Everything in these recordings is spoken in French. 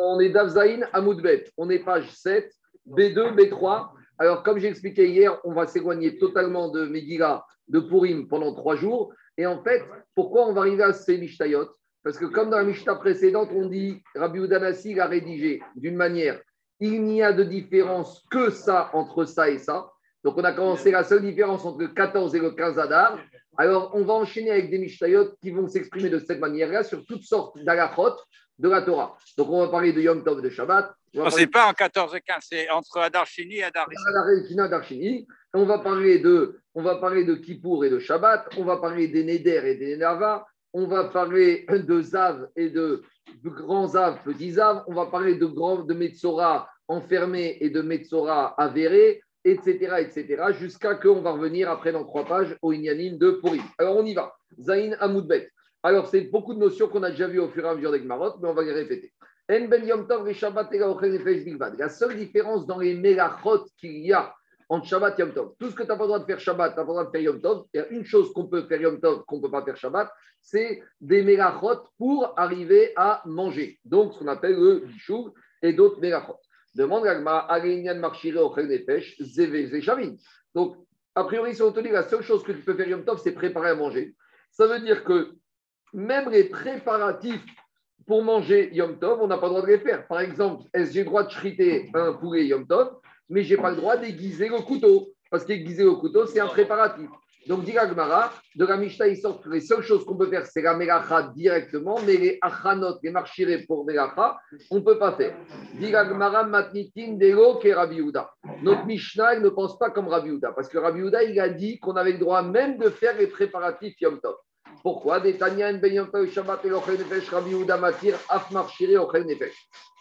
On est Davzaïn à. On est page 7, B2, B3. Alors, comme j'ai expliqué hier, on va s'éloigner totalement de Megillah, de Purim pendant trois jours. Et en fait, pourquoi on va arriver à ces Mishtayot? Parce que comme dans la Mishnah précédente, on dit, Rabbi Udanassi a rédigé d'une manière, il n'y a de différence que ça entre ça et ça. Donc, on a commencé la seule différence entre le 14 et le 15 Adar. Alors, on va enchaîner avec des Mishtayot qui vont s'exprimer de cette manière-là sur toutes sortes d'alachot de la Torah. Donc, on va parler de Yom Tov de Shabbat. Non, c'est pas en 14 et 15, c'est entre Adar Shini et Adar Shini. On va parler de, on va parler de Kippour et de Shabbat. On va parler des Neder et des Nerva. On va parler de Zav et de, grands Zav, petits Zav. On va parler de grand, de Metzora enfermé et de Metzora avéré, etc., etc., jusqu'à qu'on va revenir après dans trois pages au Inyanim de Purim. Alors on y va. Zain Amoudbet. Alors c'est beaucoup de notions qu'on a déjà vues au fur et à mesure des Gmarot, mais on va les répéter. En ben La seule différence dans les Melachot qu'il y a entre Shabbat et Yom Tov, tout ce que tu n'as pas le droit de faire Shabbat, tu n'as pas le droit de faire Yom Tov. Il y a une chose qu'on peut faire Yom Tov, qu'on ne peut pas faire Shabbat, c'est des Melachot pour arriver à manger. Donc, ce qu'on appelle le Bishou et d'autres Melachot. Demande Gagma, Alénian Marchire Ochel Nefesh, Zeve. Donc, a priori, si on te dit la seule chose que tu peux faire Yom Tov, c'est préparer à manger. Ça veut dire que même les préparatifs pour manger Yom Tov, on n'a pas le droit de les faire. Par exemple, est-ce que j'ai le droit de chriter un poulet Yom Tov, mais je n'ai pas le droit d'aiguiser le couteau Parce qu'aiguiser le couteau, c'est un préparatif. Donc, dit Gmara, de la Mishnah, il sort que les seules choses qu'on peut faire, c'est la melacha directement, mais les achanot, les marchirés pour melacha, on ne peut pas faire. Dit Gmara, matnitin delo Rabbi Notre Mishnah, il ne pense pas comme Rabbi parce que Rabbi il a dit qu'on avait le droit même de faire les préparatifs Yom Tov. Pourquoi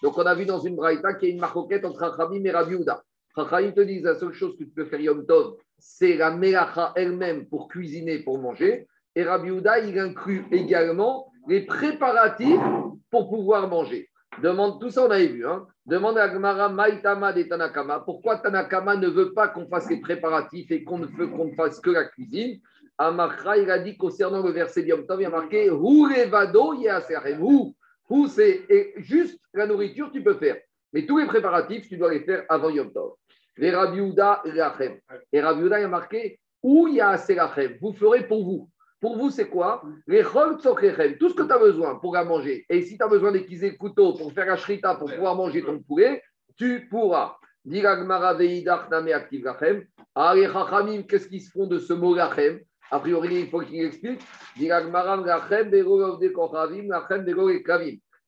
Donc on a vu dans une braïta qu'il y a une marcoquette entre Rachamim et Rabbi Uda. Rachamim te dit la seule chose que tu peux faire Yom Tov, c'est la melacha elle-même pour cuisiner, pour manger. Et Rabbi Uda, il inclut également les préparatifs pour pouvoir manger. Demande, tout ça on avait vu. Hein. Demande à Gmara Maïtama de Tanakama. Pourquoi Tanakama ne veut pas qu'on fasse les préparatifs et qu'on ne veut qu'on ne fasse que la cuisine? Amakra, il a dit concernant le verset Yom Tov, il a marqué Hu levado Hu. Hu, c'est juste la nourriture, tu peux faire. Mais tous les préparatifs, tu dois les faire avant Yom Tov. Les Rabiouda Lachem. Et Rabiouda, il a marqué Où Lachem. Vous ferez pour vous. Pour vous, c'est quoi? Les Tout ce que tu as besoin pour la manger. Et si tu as besoin d'aiguiser le couteau pour faire la shrita, pour pouvoir manger ton poulet, tu pourras. Diragmara Veidach Name Aktiv Lachem. Ah, les Chachamim, qu'est-ce qu'ils se font de ce mot Lachem a priori, il faut qu'il explique.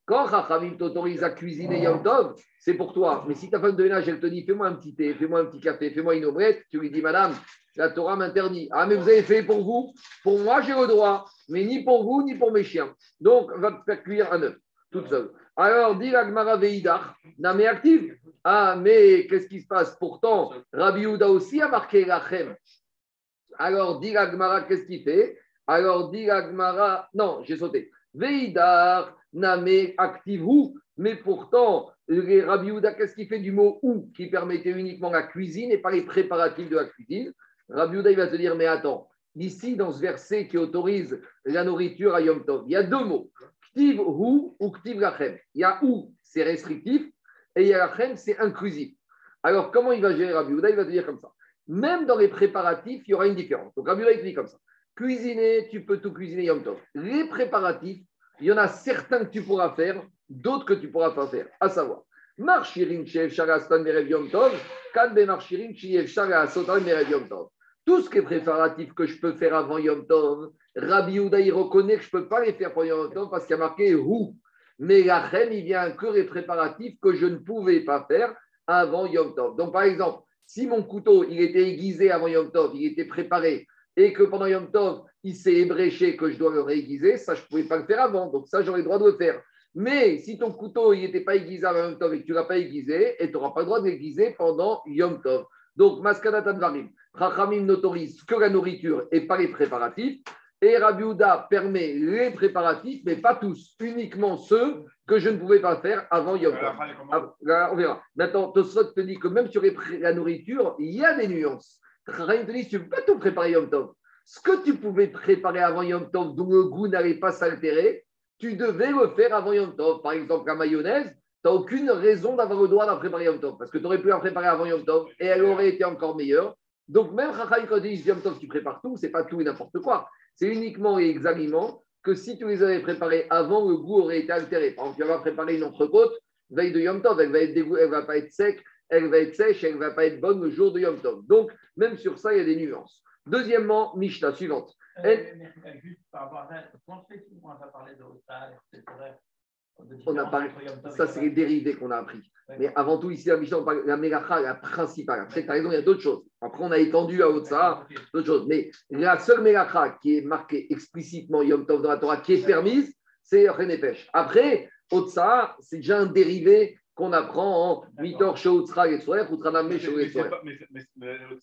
Quand Chachamim t'autorise à cuisiner Yom c'est pour toi. Mais si ta femme de ménage, elle te dit fais-moi un petit thé, fais-moi un petit café, fais-moi une omelette, tu lui dis madame, la Torah m'interdit. Ah, mais vous avez fait pour vous Pour moi, j'ai le droit, mais ni pour vous, ni pour mes chiens. Donc, va te faire cuire un œuf, toute seule. Alors, dit l'Agmara Veidach, mais active. Ah, mais qu'est-ce qui se passe? Pourtant, Rabbi Houda aussi a marqué Lachem. Alors, dit Agmara, qu'est-ce qu'il fait Alors, dit Agmara, non, j'ai sauté. Veidar, Name, active mais pourtant, Rabbi qu'est-ce qu'il fait du mot ou qui permettait uniquement la cuisine et pas les préparatifs de la cuisine Rabbi il va se dire, mais attends, ici, dans ce verset qui autorise la nourriture à Yom Tov, il y a deux mots, Ktiv ou Ktiv lachem. Il y a ou, c'est restrictif, et il y a lachem, c'est inclusif. Alors, comment il va gérer Rabbi Il va se dire comme ça. Même dans les préparatifs, il y aura une différence. Donc, Rabbi dit comme ça. Cuisiner, tu peux tout cuisiner Yom Tov. Les préparatifs, il y en a certains que tu pourras faire, d'autres que tu pourras pas faire. À savoir, Marchirin Yom Tov, Yom Tov. Tout ce qui est préparatif que je peux faire avant Yom Tov, Rabbi Houda, il reconnaît que je ne peux pas les faire pour Yom Tov parce qu'il y a marqué Hou. Mais la reine, il vient que les préparatifs que je ne pouvais pas faire avant Yom Tov. Donc, par exemple, si mon couteau, il était aiguisé avant Yom Tov, il était préparé, et que pendant Yom Tov, il s'est ébréché, que je dois le réaiguiser, ça, je ne pouvais pas le faire avant. Donc ça, j'aurais le droit de le faire. Mais si ton couteau, il n'était pas aiguisé avant Yom Tov et que tu ne l'as pas aiguisé, et tu n'auras pas le droit de l'aiguiser pendant Yom Tov. Donc, Maskana Tanvarim, Chachamim n'autorise que la nourriture et pas les préparatifs. Et Rabbi permet les préparatifs, mais pas tous, uniquement ceux que je ne pouvais pas faire avant Yom Tov. On verra. Maintenant, Tosfot te dit que même sur la nourriture, il y a des nuances. Chachamim te dit tu ne peux pas tout préparer Yom Tov. Ce que tu pouvais préparer avant Yom Tov, dont le goût n'allait pas s'altérer, tu devais le faire avant Yom Tov. Par exemple, la mayonnaise, tu n'as aucune raison d'avoir le droit d'en préparer Yom Tov. Parce que tu aurais pu en préparer avant Yom Tov et elle aurait été encore meilleure. Donc, même Chachai, quand disent Yom Tov, tu prépares tout, c'est pas tout et n'importe quoi. C'est uniquement et exactement que si tu les avais préparés avant, le goût aurait été altéré. Par exemple, tu vas préparer une entrecôte, veille de Yom Tov, elle va être elle va pas être sec, elle va être sèche, elle va pas être bonne le jour de Yom Tov. Donc, même sur ça, il y a des nuances. Deuxièmement, Mishnah suivante. Euh, juste par rapport à ça, de on a parlé, ça c'est les dérivés qu'on a appris. Mais avant tout, ici, la Mishnah, on parle la principale. Après, tu as raison, il y a d'autres choses. Après, on a étendu à Otsa, d'autres choses. Mais la seule mélacha qui est marquée explicitement Yom Tov dans la Torah, qui est permise, c'est Renefesh. Après, Otsa, c'est déjà un dérivé qu'on apprend en 8 heures chez Outsra et Soer, ou Tranamé chez Mais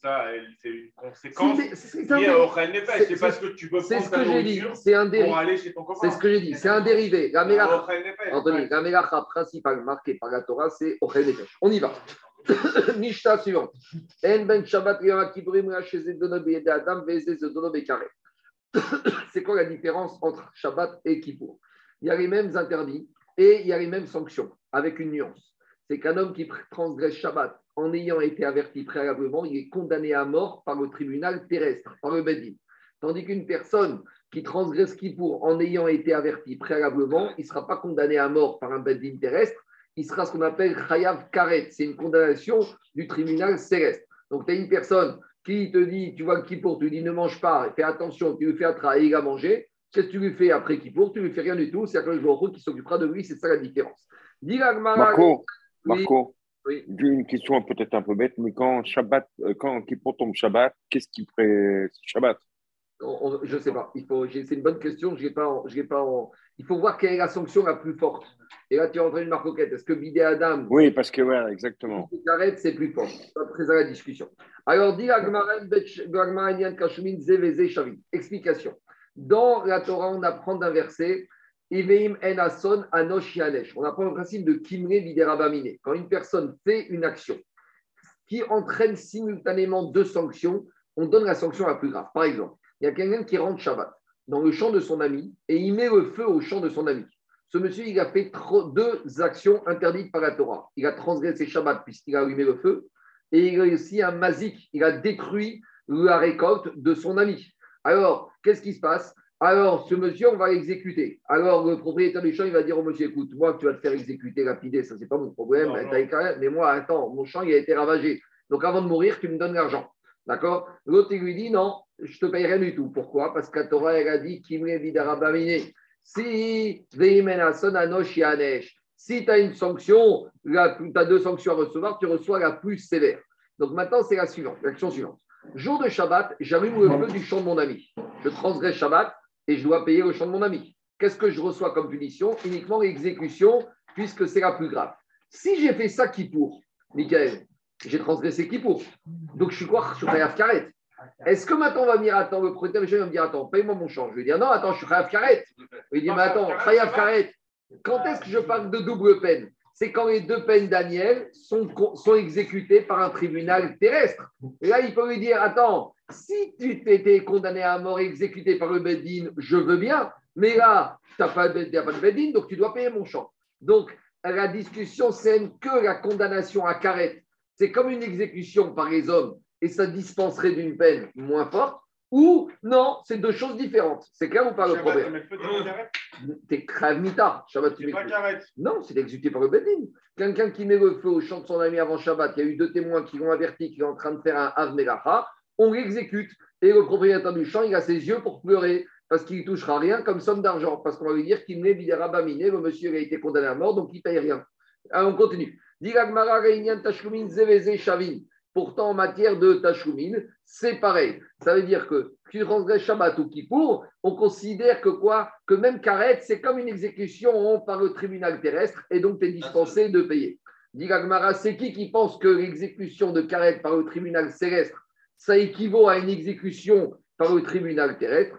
ça, c'est une conséquence C'est parce que tu peux prendre ta nourriture c'est un copain. C'est ce que j'ai dit, c'est un dérivé. La mélacha principale marquée par la Torah, c'est Ochen Nefesh. On y va. Mishta suivante. En ben Shabbat Adam C'est quoi la différence entre Shabbat et Kippour? Il y a les mêmes interdits et il y a les mêmes sanctions avec une nuance. C'est qu'un homme qui transgresse Shabbat en ayant été averti préalablement, il est condamné à mort par le tribunal terrestre, par le Bedin. Tandis qu'une personne qui transgresse Kippour en ayant été averti préalablement, il ne sera pas condamné à mort par un Bedin terrestre, il sera ce qu'on appelle Chayav Karet. C'est une condamnation du tribunal céleste. Donc, tu as une personne qui te dit, tu vois Kippour, tu dis ne mange pas, fais attention, tu lui fais travail, il a mangé. Qu'est-ce que tu lui fais après Kippour? Tu lui fais rien du tout. C'est à le qui s'occupera de lui. C'est ça la différence. Marco, Marco une question peut-être un peu bête, mais quand Shabbat, euh, quand Kippour tombe Shabbat, qu'est-ce qui ferait Shabbat? Je ne sais pas. c'est une bonne question. Je pas, pas Il faut voir quelle est la sanction la plus forte. Et là, tu es en train de marquer. Est-ce que Bidé Adam? Oui, parce que, ouais, exactement. c'est plus fort? C'est à la discussion. Alors, dit Explication. Dans la Torah, on apprend d'un verset on apprend le principe de Kimre Viderabamine. Quand une personne fait une action qui entraîne simultanément deux sanctions, on donne la sanction la plus grave. Par exemple, il y a quelqu'un qui rentre Shabbat dans le champ de son ami et il met le feu au champ de son ami. Ce monsieur, il a fait deux actions interdites par la Torah. Il a transgressé Shabbat puisqu'il a allumé le feu et il a aussi un mazik. Il a détruit la récolte de son ami. Alors, qu'est-ce qui se passe? Alors, ce monsieur, on va l'exécuter. Alors, le propriétaire du champ, il va dire au monsieur, écoute, moi, tu vas te faire exécuter, lapider, ça, c'est pas mon problème. mais moi, attends, mon champ, il a été ravagé. Donc, avant de mourir, tu me donnes l'argent. D'accord? L'autre, il lui dit, non, je te paye rien du tout. Pourquoi? Parce que Torah, elle a dit, Si, si tu as une sanction, tu as deux sanctions à recevoir, tu reçois la plus sévère. Donc, maintenant, c'est la suivante, l'action suivante. Jour de Shabbat, j'allume le feu du champ de mon ami. Je transgresse Shabbat, et je dois payer au champ de mon ami. Qu'est-ce que je reçois comme punition? Uniquement l'exécution, puisque c'est la plus grave. Si j'ai fait ça qui pour, Michael, j'ai transgressé qui pour? Donc je suis quoi? Je suis Khayav Karet. Est-ce que maintenant on va me dire, attends, le propriétaire va me dire, attends, paye-moi mon champ Je vais dire, non, attends, je suis Khayav Karet. Il dit, mais attends, Khayav Karet, quand est-ce que je parle de double peine? C'est quand les deux peines Daniel sont, exécutées par un tribunal terrestre. Et là, il peut lui dire, attends, si tu t'étais condamné à mort et exécuté par le Bedin, je veux bien, mais là, tu n'as pas, de Bedin, donc tu dois payer mon champ. Donc, la discussion, c'est que la condamnation à carrette. C'est comme une exécution par les hommes et ça dispenserait d'une peine moins forte. Ou non, c'est deux choses différentes. C'est clair ou pas le problème T'es kravmita. Shabbat, tu Non, c'est exécuté par le Bedin. Quelqu'un qui met le feu au champ de son ami avant Shabbat, il y a eu deux témoins qui l'ont averti qu'il est en train de faire un Av on l'exécute. Et le propriétaire du champ, il a ses yeux pour pleurer parce qu'il ne touchera rien comme somme d'argent. Parce qu'on va lui dire qu'il n'est bidérabaminé, le monsieur a été condamné à mort, donc il ne paye rien. Alors, on continue. Pourtant, en matière de Tashlumin, c'est pareil. Ça veut dire que tu transgresses Shabbat ou Kippour, on considère que quoi? Que même Karet, c'est comme une exécution par le tribunal terrestre et donc tu es dispensé de payer. Gmara, c'est qui qui pense que l'exécution de Karet par le tribunal céleste, ça équivaut à une exécution par le tribunal terrestre?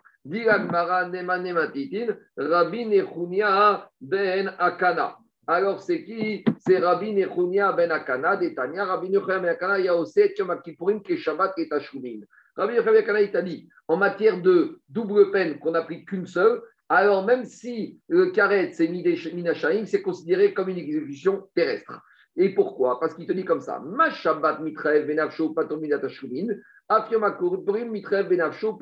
Rabbi Nechunia ben Akana. Alors, c'est qui? C'est Rabbi Nechunia ben Akana, d'Etania. Rabbi Nechunia ben Akana, il y a aussi Yom qui Shabbat, qui est Tashlumin. Rabbi Nechunia ben Akana, il t'a dit, en matière de double peine qu'on n'a pris qu'une seule, alors même si le karet, c'est minachaim, c'est considéré comme une exécution terrestre. Et pourquoi? Parce qu'il te dit comme ça Ma Shabbat mitrev benafsho mitrev benafsho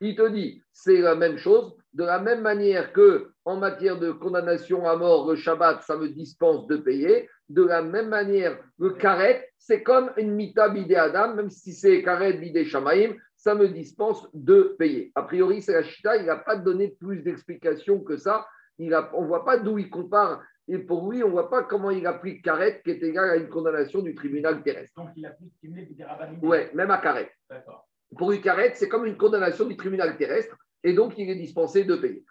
Il te dit, c'est la même chose, de la même manière que en matière de condamnation à mort, le Shabbat, ça me dispense de payer. De la même manière, le karet, c'est comme une mita bidé Adam, même si c'est karet bidé Shamaim, ça me dispense de payer. A priori, c'est la chita, il n'a pas donné plus d'explications que ça. Il a, on ne voit pas d'où il compare et pour lui, on ne voit pas comment il applique Karet, qui est égal à une condamnation du tribunal terrestre. Donc il applique Oui, même à Karet. Pour lui, Karet, c'est comme une condamnation du tribunal terrestre, et donc il est dispensé de payer.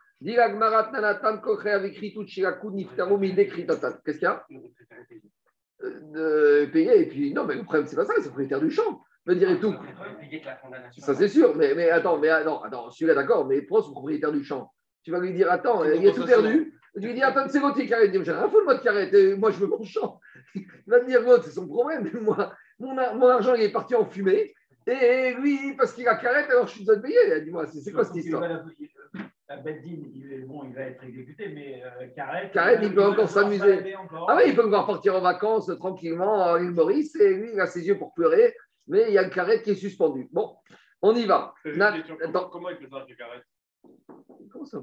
Qu'est-ce qu'il y a? Euh, De payer, et puis non, mais le problème, c'est pas ça, c'est le propriétaire du champ. Me dire tout. Ça, c'est sûr, mais, mais attends, mais attends, attends, je suis là d'accord, mais prends son propriétaire du champ. Tu vas lui dire, attends, il a tout perdu. Tu lui dis, attends, c'est l'autre qui carré. J'ai rien foutre, moi, de carré. Moi, je veux mon champ. Il va te dire, l'autre, c'est son problème. Moi, mon, mon, argent, il est parti en fumée. Et lui, parce qu'il a carré, alors je suis besoin de payer. Dis-moi, c'est quoi cette histoire? Beddin, il, bon, il va être exécuté, mais euh, Carré, il peut encore s'amuser. Ah oui, il peut encore partir en vacances tranquillement à l'île Maurice et lui, il a ses yeux pour pleurer, mais il y a le carré qui est suspendu. Bon, on y va. Comment il peut faire le carré Comment ça,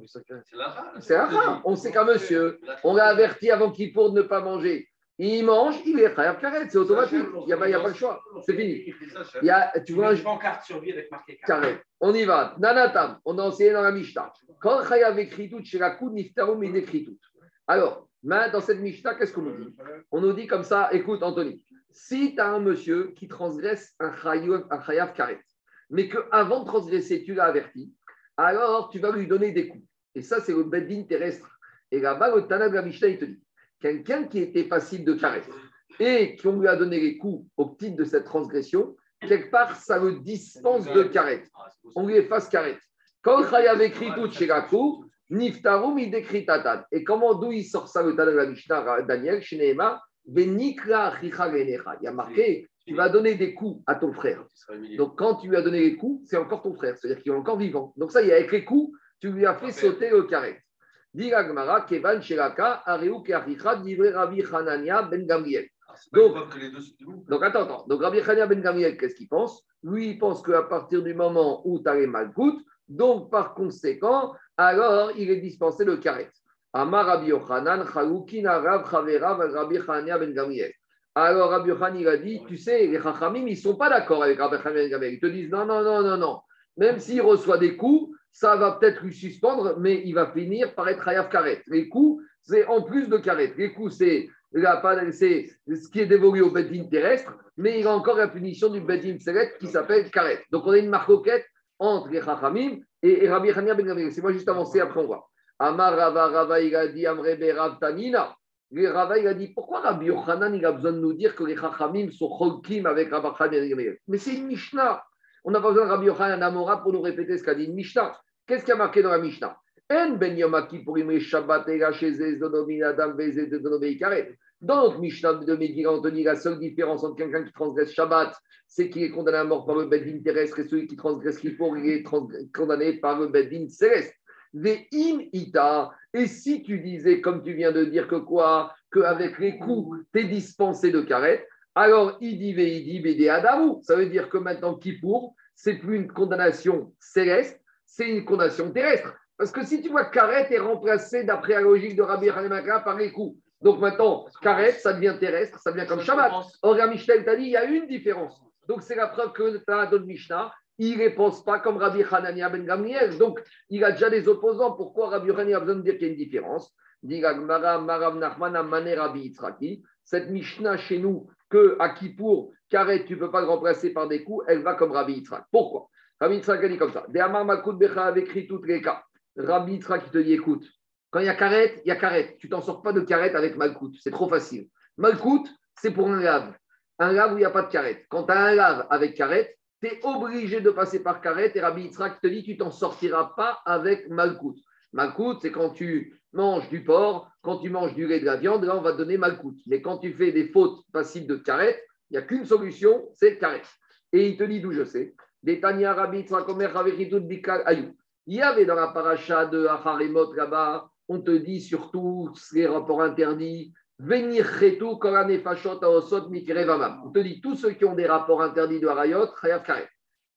C'est un rat. On sait qu'un monsieur, on l'a averti avant qu'il pour ne pas manger. Il mange, il est khayab karet, c'est automatique. Il n'y a, pas le choix. C'est fini. Il y a, tu vois, une carte survie avec marqué karet. On y va. Nanatam, on a enseigné dans la Mishnah. Quand chayav écritout chez la kou, niftarum écritout. Alors, dans cette Mishnah, qu'est-ce qu'on nous dit? On nous dit comme ça, écoute, Anthony, si tu as un monsieur qui transgresse un chayav karet, mais qu'avant de transgresser, tu l'as averti, alors tu vas lui donner des coups. Et ça, c'est le beddin terrestre. Et là-bas, le Tanab il te dit quelqu'un qui était facile de caresse et qu'on lui a donné les coups au titre de cette transgression, quelque part, ça le dispense de carette. On lui efface carette. Quand Chayav écrit tout chez la cour, Niftarum, il décrit Tatan. Et comment, d'où il sort ça, le Tanab la Mishnah, Daniel, chez Nehema? Benikla Il y a marqué tu vas donner des coups à ton frère. Donc, quand tu lui as donné les coups, c'est encore ton frère, c'est-à-dire qu'il est encore vivant. Donc, ça y est, avec les coups, tu lui as fait sauter le carré. Diragmara, Kevan, Shelaka, Areu, Keachicha, Divré, Rabbi Hanania, Ben Gamriel. Ah, donc, donc, attends, attends. Donc, Rabbi Hanania Ben Gamriel, qu'est-ce qu'il pense? Lui, il pense qu'à partir du moment où tu as les malcoutes, donc par conséquent, alors il est dispensé le carré. Amar Rabbi Yochanan, Chaloukin, Arav, Chavera, Rabbi Hanania Ben Gamriel. Alors Rabbi Khan, il a dit, tu sais, les Chachamim, ils ne sont pas d'accord avec Rabbi Khan Ils te disent, non, non, non, non, non. Même s'il reçoit des coups, ça va peut-être lui suspendre, mais il va finir par être Hayav Karet. Les coups, c'est en plus de Karet. Les coups, c'est ce qui est dévolu au Bedin terrestre, mais il a encore la punition du Bedin céleste qui s'appelle Karet. Donc on a une marcoquette entre les Chachamim et, Rabbi Chania Ben C'est moi juste avancé, après on voit. Amar Rava Rava, il a dit Amrebe Rav Tanina. Le Rava, il a dit pourquoi Rabbi Yochanan il a besoin de nous dire que les Chachamim sont cholkim avec Rabbi Yochanan Mais c'est une Mishnah. On n'a pas besoin de Rabbi Yochanan Amora pour nous répéter ce qu'a dit Mishnah. Qu'est-ce qui a marqué dans la Mishnah? En ben pour Shabbat Adam Dans notre Mishnah de Megillah, Anthony, la seule différence entre quelqu'un qui transgresse Shabbat, c'est qu'il est condamné à mort par le Bedin terrestre et celui qui transgresse Kippour, il est condamné par le Bedin céleste. et si tu disais, comme tu viens de dire, que quoi? Qu'avec les coups, tu es dispensé de carrette, alors idi veidi bede adamou. Ça veut dire que maintenant, Kippour, c'est plus une condamnation céleste, c'est une condamnation terrestre. Parce que si tu vois carrette est remplacé d'après la logique de Rabbi Hanamaka par les coups. Donc maintenant, carrette, ça devient terrestre, ça devient comme Shabbat. Or, Michel t'a dit, il y a une différence. Donc c'est la preuve que donné Mishnah il ne pense pas comme Rabbi Hanania ben Gamriel. Donc, il a déjà des opposants. Pourquoi Rabbi Hanania a besoin de dire qu'il y a une différence? Cette Mishnah chez nous, que à Kippour, Karet, tu ne peux pas le remplacer par des coups, elle va comme Rabbi Yitzhak. Pourquoi? Rabbi Yitzhak a dit comme ça. avait écrit toutes les cas. Rabbi Yitzhak, il te dit écoute, quand il y a Karet, il y a Karet. Tu t'en sors pas de Karet avec Malkout. C'est trop facile. Malkout, c'est pour un lave. Un lave où il n'y a pas de Karet. Quand tu as un lave avec Karet, tu es obligé de passer par Karet et Rabbi Yitzhak te dit tu t'en sortiras pas avec Malkout. Malkout, c'est quand tu manges du porc, quand tu manges du lait de la viande, là on va te donner Malkout. Mais quand tu fais des fautes passives de Karet, il n'y a qu'une solution, c'est Karet. Et il te dit d'où je sais. Il y avait dans la paracha de Acharemot là-bas, on te dit sur tous les rapports interdits, venir On te dit tous ceux qui ont des rapports interdits de harayot.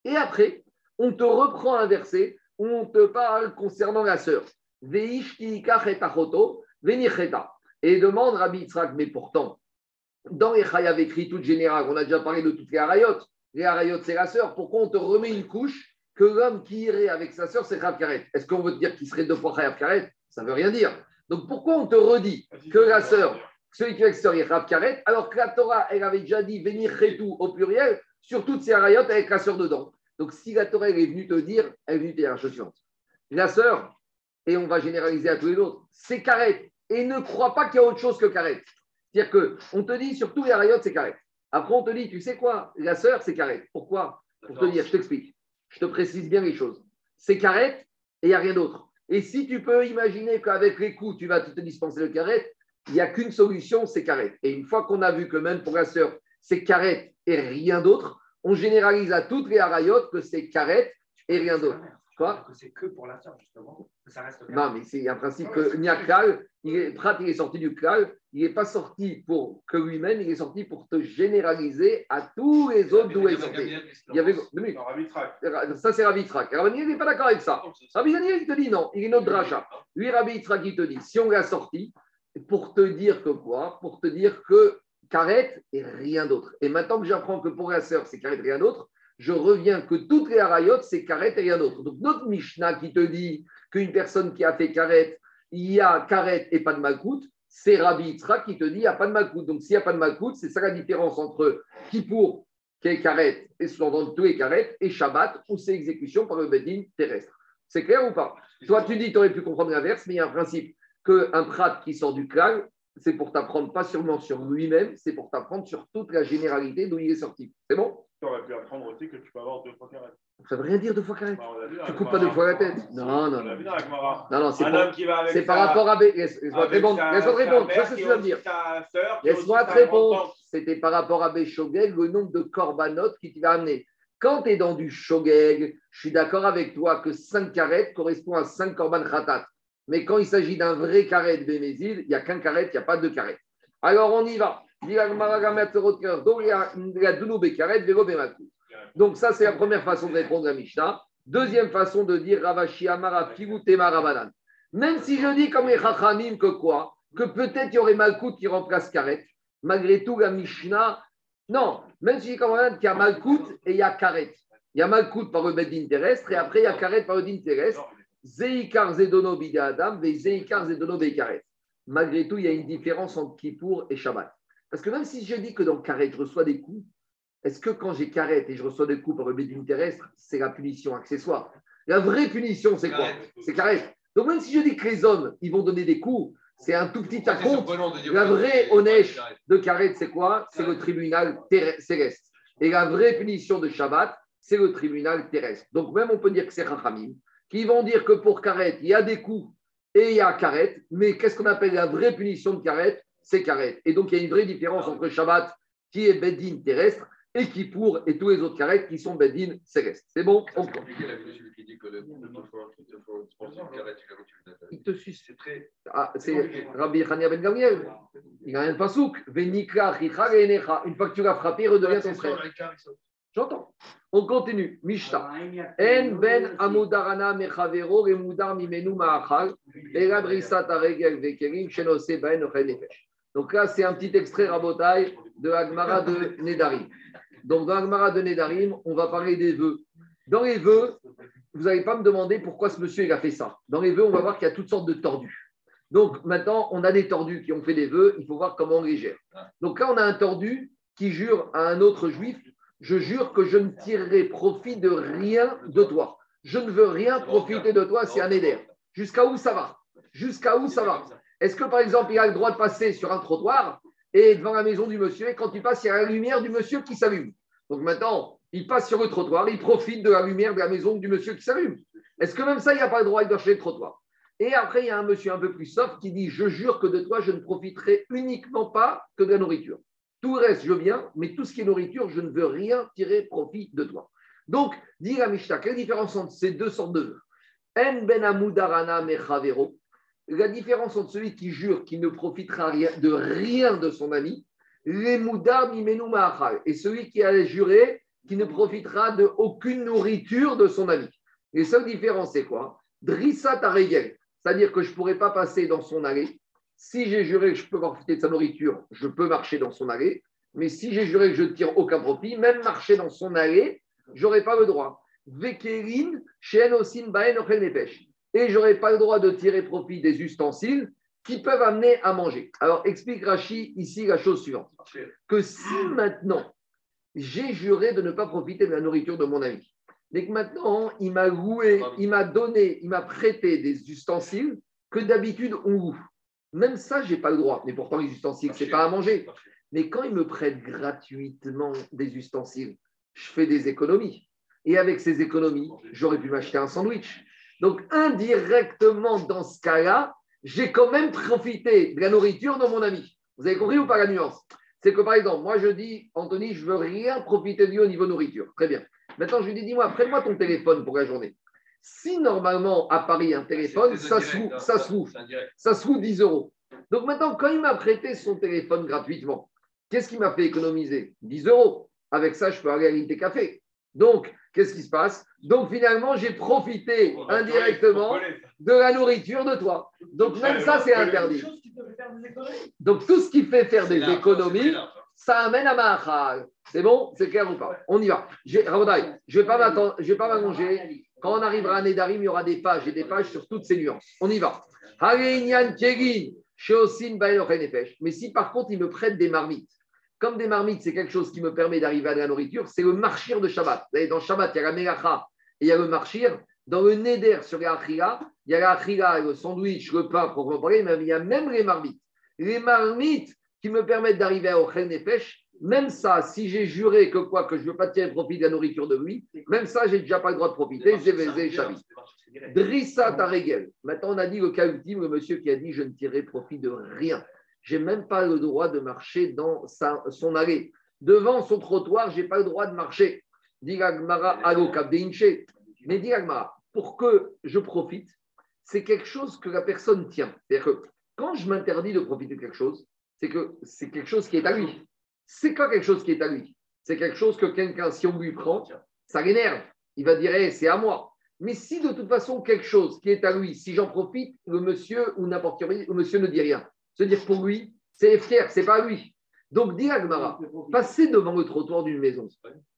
Et après, on te reprend un verset où on te parle concernant la sœur. Et demande Rabbi Yitzhak, mais pourtant, dans les chayav écrit toute générale, on a déjà parlé de toutes les harayot. Les harayot, c'est la sœur. Pourquoi on te remet une couche que l'homme qui irait avec sa sœur, c'est Rav Karet? Est-ce qu'on veut te dire qu'il serait deux fois Rav Karet? Ça ne veut rien dire. Donc pourquoi on te redit que la sœur, celui qui est avec sœur, est Rav Karet, alors que la Torah, elle avait déjà dit venir tout au pluriel sur toutes ces arayotes avec la sœur dedans. Donc si la Torah est venue te dire, elle est venue te dire la chose suivante. La sœur, et on va généraliser à tous les autres, c'est Karet. Et ne crois pas qu'il y a autre chose que Karet. C'est-à-dire qu'on te dit sur tous les arayotes, c'est Karet. Après, on te dit, tu sais quoi La sœur, c'est Karet. Pourquoi? Pour te dire, je t'explique. Je te précise bien les choses. C'est carrette et il n'y a rien d'autre. Et si tu peux imaginer qu'avec les coups, tu vas te dispenser le carrette, il n'y a qu'une solution, c'est carrette. Et une fois qu'on a vu que même pour la sœur, c'est carrette et rien d'autre, on généralise à toutes les harayotes que c'est carrette et rien d'autre. Quoi C'est que pour la sœur, justement. Ça reste non, mais c'est un principe que Niakal, il est, Prat, il est sorti du Klal, il n'est pas sorti pour que lui-même, il est sorti pour te généraliser à tous les autres d'où il est Il y avait Ça, c'est Rabbi Yitzhak. Rabbi n'est pas d'accord avec ça. Rabbi il te dit non, il est notre dracha. Lui, Rabbi Yitzhak, il te dit si on l'a sorti, pour te dire que quoi? Pour te dire que Karet et rien d'autre. Et maintenant que j'apprends que pour la sœur, c'est Karet et rien d'autre, je reviens que toutes les harayotes, c'est Karet et rien d'autre. Donc, notre Mishnah qui te dit qu'une personne qui a fait Karet, il y a Karet et pas de Malkout, c'est Rabbi Yitzhak qui te dit il n'y a pas de Malkout. Donc, s'il n'y a pas de Malkout, c'est ça la différence entre Kippour, qui est Karet, et dans tous les Karet, et Shabbat, où c'est exécution par le Bedin terrestre. C'est clair ou pas? Toi, tu dis, tu aurais pu comprendre l'inverse, mais il y a un principe qu'un prat qui sort du clan, c'est pour t'apprendre pas seulement sur lui-même, c'est pour t'apprendre sur toute la généralité d'où il est sorti. C'est bon? Tu aurais pu apprendre aussi que tu peux avoir deux fois carré. Ça veut rien dire deux fois carré. Bah, tu coupes pas deux fois la tête. Non, non, non. Non, non, c'est par rapport à. Laisse-moi te répondre. Laisse-moi te répondre. C'est ce que tu vas me dire. Laisse-moi te répondre. C'était par rapport à B. Shogeg, le nombre de corbanotes qui t'y va amener. Quand tu es dans du Shogeg, je suis d'accord avec toi que 5 carrettes correspond à 5 korban khatat. Mais quand il s'agit d'un vrai carré de Bémézil, il n'y a qu'un carré, il n'y a pas de carré. Alors on y va. Donc ça, c'est la première façon de répondre à Mishnah. Deuxième façon de dire Ravashi Amara Rabanan. Même si je dis comme les Chachamim que quoi? Que peut-être il y aurait Malkout qui remplace Karet. Malgré tout, la Mishnah, non. Même si je dis comme qu'il y a Malkout et il y a Karet. Il y a Malkout par le Bedin terrestre et après il y a Karet par le Din terrestre. Zeikar Zedono Zeikar Zedono Malgré tout, il y a une différence entre Kippour et Shabbat. Parce que même si je dis que dans Karet, je reçois des coups, est-ce que quand j'ai Karet et je reçois des coups par le bédine terrestre, c'est la punition accessoire? La vraie punition, c'est quoi? C'est Karet. Donc même si je dis que les hommes, ils vont donner des coups, c'est un tout petit acompte. La vraie honnête de Karet, c'est quoi? C'est le tribunal céleste. Et la vraie punition de Shabbat, c'est le tribunal terrestre. Donc même on peut dire que c'est Rachamim qui vont dire que pour Karet, il y a des coups et il y a Karet, mais qu'est-ce qu'on appelle la vraie punition de Karet C'est Karet. Et donc il y a une vraie différence entre Shabbat, qui est Bedin terrestre, et qui pour et tous les autres Karet qui sont Bedin céleste. C'est bon on... Il te suit, c'est très. Ah, c'est Rabbi Chania Ben Gamiel. Il a un pasouk. Une fois que tu l'as frappé, redevient ton frère. J'entends. On continue. Mishta. En ben amudarana mechavero remudar mimenu ma'achal. Ela brisat aregel vekerim shenose ben nefesh. Donc là, c'est un petit extrait rabotaille de Agmara de Nedarim. Donc dans Agmara de Nedarim, on va parler des vœux. Dans les vœux, vous n'allez pas me demander pourquoi ce monsieur a fait ça. Dans les vœux, on va voir qu'il y a toutes sortes de tordus. Donc maintenant, on a des tordus qui ont fait des vœux, il faut voir comment on les gère. Donc là, on a un tordu qui jure à un autre juif je jure que je ne tirerai profit de rien de toi. Je ne veux rien profiter de toi, c'est un éder. Jusqu'à où ça va? Jusqu'à où ça va? Est-ce que par exemple, il a le droit de passer sur un trottoir et devant la maison du monsieur, et quand il passe, il y a la lumière du monsieur qui s'allume Donc maintenant, il passe sur le trottoir, il profite de la lumière de la maison du monsieur qui s'allume. Est-ce que même ça, il n'y a pas le droit d'acheter le trottoir? Et après, il y a un monsieur un peu plus soft qui dit Je jure que de toi, je ne profiterai uniquement pas que de la nourriture. Tout reste, je viens, mais tout ce qui est nourriture, je ne veux rien tirer profit de toi. Donc, dit la Mishnah, quelle différence entre ces deux sortes de vœux? En ben. La différence entre celui qui jure qu'il ne profitera de rien de son ami, les moudar et celui qui a juré qu'il ne profitera de aucune nourriture de son ami. Les seules différences, c'est quoi? Drissa taregel, c'est-à-dire que je ne pourrais pas passer dans son allée. Si j'ai juré que je peux profiter de sa nourriture, je peux marcher dans son allée. Mais si j'ai juré que je ne tire aucun profit, même marcher dans son allée, je n'aurai pas le droit. Vekerin, osin baen Et je n'aurai pas le droit de tirer profit des ustensiles qui peuvent amener à manger. Alors, explique Rachi ici la chose suivante. Que si maintenant, j'ai juré de ne pas profiter de la nourriture de mon ami, mais que maintenant, il m'a loué, il m'a donné, il m'a prêté des ustensiles que d'habitude on loue. Même ça, je n'ai pas le droit. Mais pourtant, les ustensiles, ce n'est pas à manger. Mais quand il me prête gratuitement des ustensiles, je fais des économies. Et avec ces économies, j'aurais pu m'acheter un sandwich. Donc, indirectement, dans ce cas-là, j'ai quand même profité de la nourriture de mon ami. Vous avez compris ou pas la nuance? C'est que par exemple, moi je dis, Anthony, je veux rien profiter de lui au niveau nourriture. Très bien. Maintenant, je lui dis, dis-moi, prête-moi ton téléphone pour la journée. Si normalement à Paris, un téléphone, ça se, loue, ça, se ça se 10 euros. Donc maintenant, quand il m'a prêté son téléphone gratuitement, qu'est-ce qui m'a fait économiser 10 euros? Avec ça, je peux aller à l'unité café. Donc, qu'est-ce qui se passe? Donc finalement, j'ai profité indirectement de la nourriture de toi. Donc même ça, c'est interdit. Donc tout ce qui fait faire des économies, ça amène à Mahal. C'est bon? C'est clair ou pas? On y va. Je ne vais pas vais m'allonger. Quand on arrivera à Nedarim, il y aura des pages et des pages sur toutes ces nuances. On y va. Mais si par contre, il me prête des marmites, comme des marmites, c'est quelque chose qui me permet d'arriver à la nourriture, c'est le marchir de Shabbat. Dans Shabbat, il y a la Melacha et il y a le marchir. Dans le Neder sur les Achila, il y a la Achila, le sandwich, le pain, pour parler, mais il y a même les marmites. Les marmites qui me permettent d'arriver à Ochel pêche, même ça, si j'ai juré que quoi, que je ne veux pas tirer profit de la nourriture de lui, même ça, j'ai déjà pas le droit de profiter. Drissa Taregel. Maintenant, on a dit le cas ultime, le monsieur qui a dit je ne tirerai profit de rien j'ai même pas le droit de marcher dans son allée. Devant son trottoir, j'ai pas le droit de marcher. Mais dit pour que je profite, c'est quelque chose que la personne tient. C'est-à-dire que quand je m'interdis de profiter de quelque chose, c'est que c'est quelque chose qui est à lui. C'est quoi quelque chose qui est à lui C'est quelque chose que quelqu'un, si on lui prend, ça l'énerve. Il va dire, eh, c'est à moi. Mais si de toute façon, quelque chose qui est à lui, si j'en profite, le monsieur ou n'importe qui, le monsieur ne dit rien. Se dire pour lui, c'est fier, c'est pas lui. Donc, dit Agmara, passer devant le trottoir d'une maison,